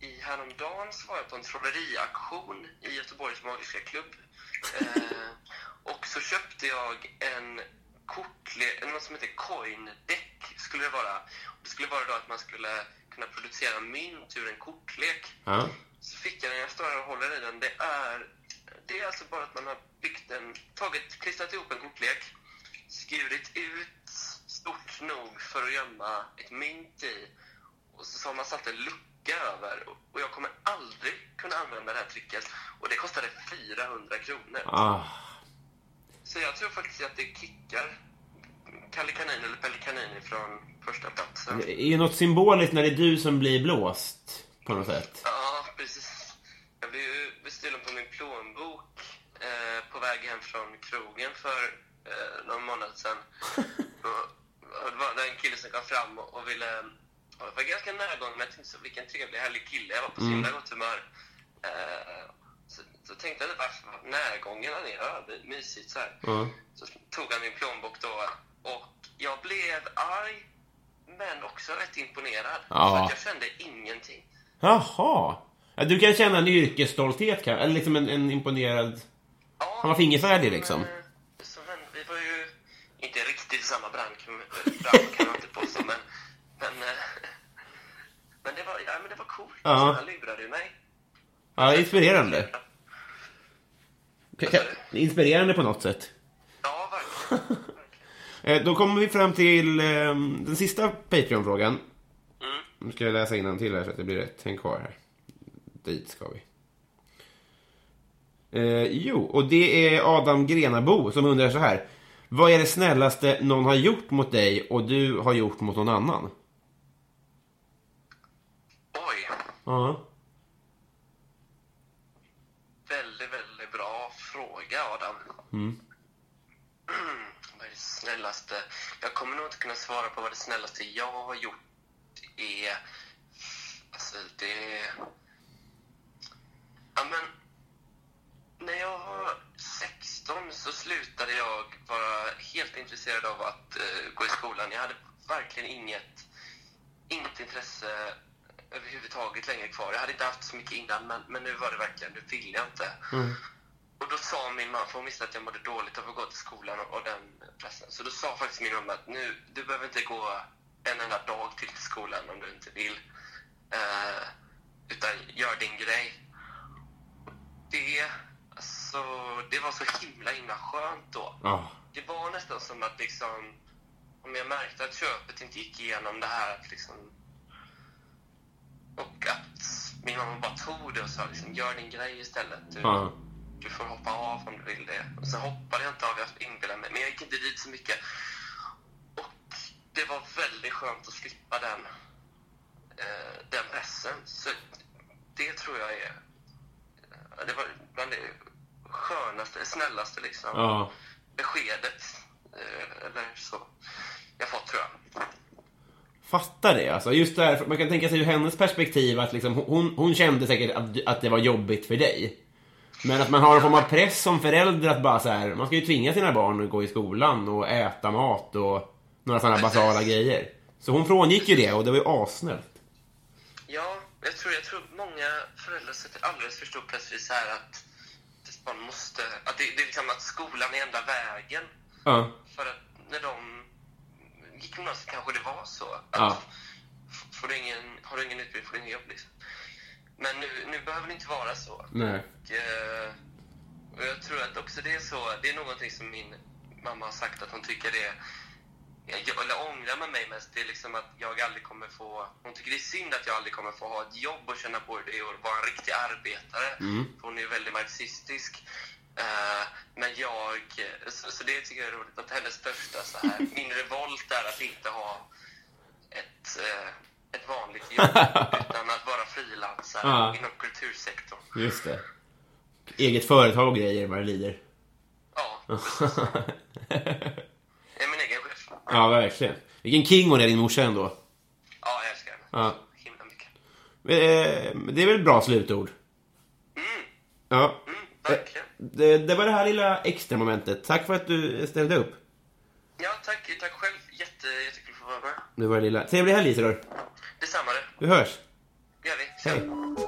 i häromdagen så var jag på en trolleriaktion i Göteborgs Magiska Klubb. Eh, och så köpte jag en kortlek, något som heter coin-deck skulle det vara. Det skulle vara då att man skulle kunna producera mynt ur en kortlek. Ja. Fick jag den, jag står här och håller i den. Det är, det är alltså bara att man har byggt en, tagit, klistrat ihop en kortlek, skurit ut stort nog för att gömma ett mynt i och så har man satt en lucka över. Och- Och jag kommer aldrig kunna använda det här tricket. Och det kostade 400 kronor. Ah. Så jag tror faktiskt att det kickar Kalle Kanin eller Pelle Kanin från första platsen. Det är ju något symboliskt när det är du som blir blåst. På något sätt. Ja, precis. Jag blev ju bestulen på min plånbok eh, på väg hem från krogen för eh, någon månad sedan. och, det var en kille som kom fram och, och ville... Och jag var ganska närgången, men jag tänkte så, vilken trevlig, härlig kille. Jag var på så himla gott humör. Eh, så, så tänkte jag, varför närgången han är? Ja, mysigt så här. Ja. Så tog han min plånbok då och jag blev arg men också rätt imponerad. Ja. För att jag kände ingenting. Jaha. Du kan känna en yrkesstolthet kan, eller liksom en, en imponerad... Ja, Han var fingerfärdig liksom. Men, eh, så, men, vi var ju inte riktigt i samma bransch, bransch kan man inte påstå, men, men, eh, men, det var, ja, men det var coolt. Ja. Han lurade ju mig. Ja, inspirerande. Inspirerande på något sätt. Ja, verkligen. Eh, Då kommer vi fram till eh, den sista Patreon-frågan. Mm. Nu ska jag läsa till här så att det blir rätt. Häng kvar här. Dit ska vi. Eh, jo, och det är Adam Grenabo som undrar så här. Vad är det snällaste någon har gjort mot dig och du har gjort mot någon annan? Oj, Ja. väldigt, väldigt bra fråga, Adam. Mm. vad är det snällaste? Jag kommer nog inte kunna svara på vad det snällaste jag har gjort är. Alltså, det... Ja, men... När jag var 16 så slutade jag vara helt intresserad av att eh, gå i skolan. Jag hade verkligen inget, inget intresse överhuvudtaget längre kvar. Jag hade inte haft så mycket innan, men, men nu var det verkligen, nu vill jag inte. Och då sa min mamma, för hon visste att jag mådde dåligt av att gå till skolan och, och den pressen. Så då sa faktiskt min mamma att nu, du behöver inte gå en enda dag till skolan om du inte vill. Eh, utan gör din grej. Det, alltså, det var så himla, himla skönt då. Ja. Det var nästan som att liksom, om jag märkte att köpet inte gick igenom det här att liksom, och att min mamma bara tog det och sa liksom, gör din grej istället. Du, Ja. du får hoppa av om du vill det. Och sen hoppade jag inte av, jag inbillade mig. Men jag gick inte dit så mycket. Och det var väldigt skönt att slippa den, eh, den pressen. Så det tror jag är... Det var bland det skönaste, snällaste liksom, Ja. beskedet. Eh, eller så. Jag fått, tror jag. Fattar det alltså. Just där, man kan tänka sig ur hennes perspektiv att liksom, hon, hon kände säkert att, att det var jobbigt för dig. Men att man har en form av press som förälder att bara så här, man ska ju tvinga sina barn att gå i skolan och äta mat och några sådana basala grejer. Så hon frångick ju det och det var ju assnällt. Ja, jag tror, jag tror många föräldrar sätter alldeles för stor press vid så här att barn måste... Att det, det är liksom att skolan är enda vägen. Ja. För att när de gick gymnasiet kanske det var så. Att Ja. får du ingen, har du ingen utbildning får du ingen jobb. Liksom. Men nu, nu behöver det inte vara så. Nej. Och, eh, och jag tror att också det är så. Det är någonting som min mamma har sagt att hon tycker det är jag, eller ångrar med mig mest, det är liksom att jag aldrig kommer få... Hon tycker det är synd att jag aldrig kommer få ha ett jobb och känna på det att vara en riktig arbetare. För hon är ju väldigt marxistisk. Eh, men jag... Så, så det tycker jag är roligt, att hennes största så här, min revolt är att inte ha ett, eh, ett vanligt jobb utan att vara frilansare Ja. inom kultursektorn. Just det. Eget företag och grejer vad det lider. Ja, precis. Jag är min egen chef. Ja, verkligen. Vilken king hon är, din morsa ändå. Ja, jag älskar henne. Ja. Himla mycket. Eh, det är väl ett bra slutord? Ja. Mm, verkligen. Det, det var det här lilla extra momentet. Tack för att du ställde upp. Ja, tack, tack själv. Jätte, jättekul att få vara med. Det var det lilla. Trevlig helg Isidor. Detsamma du. Vi hörs. Det gör vi. Hej.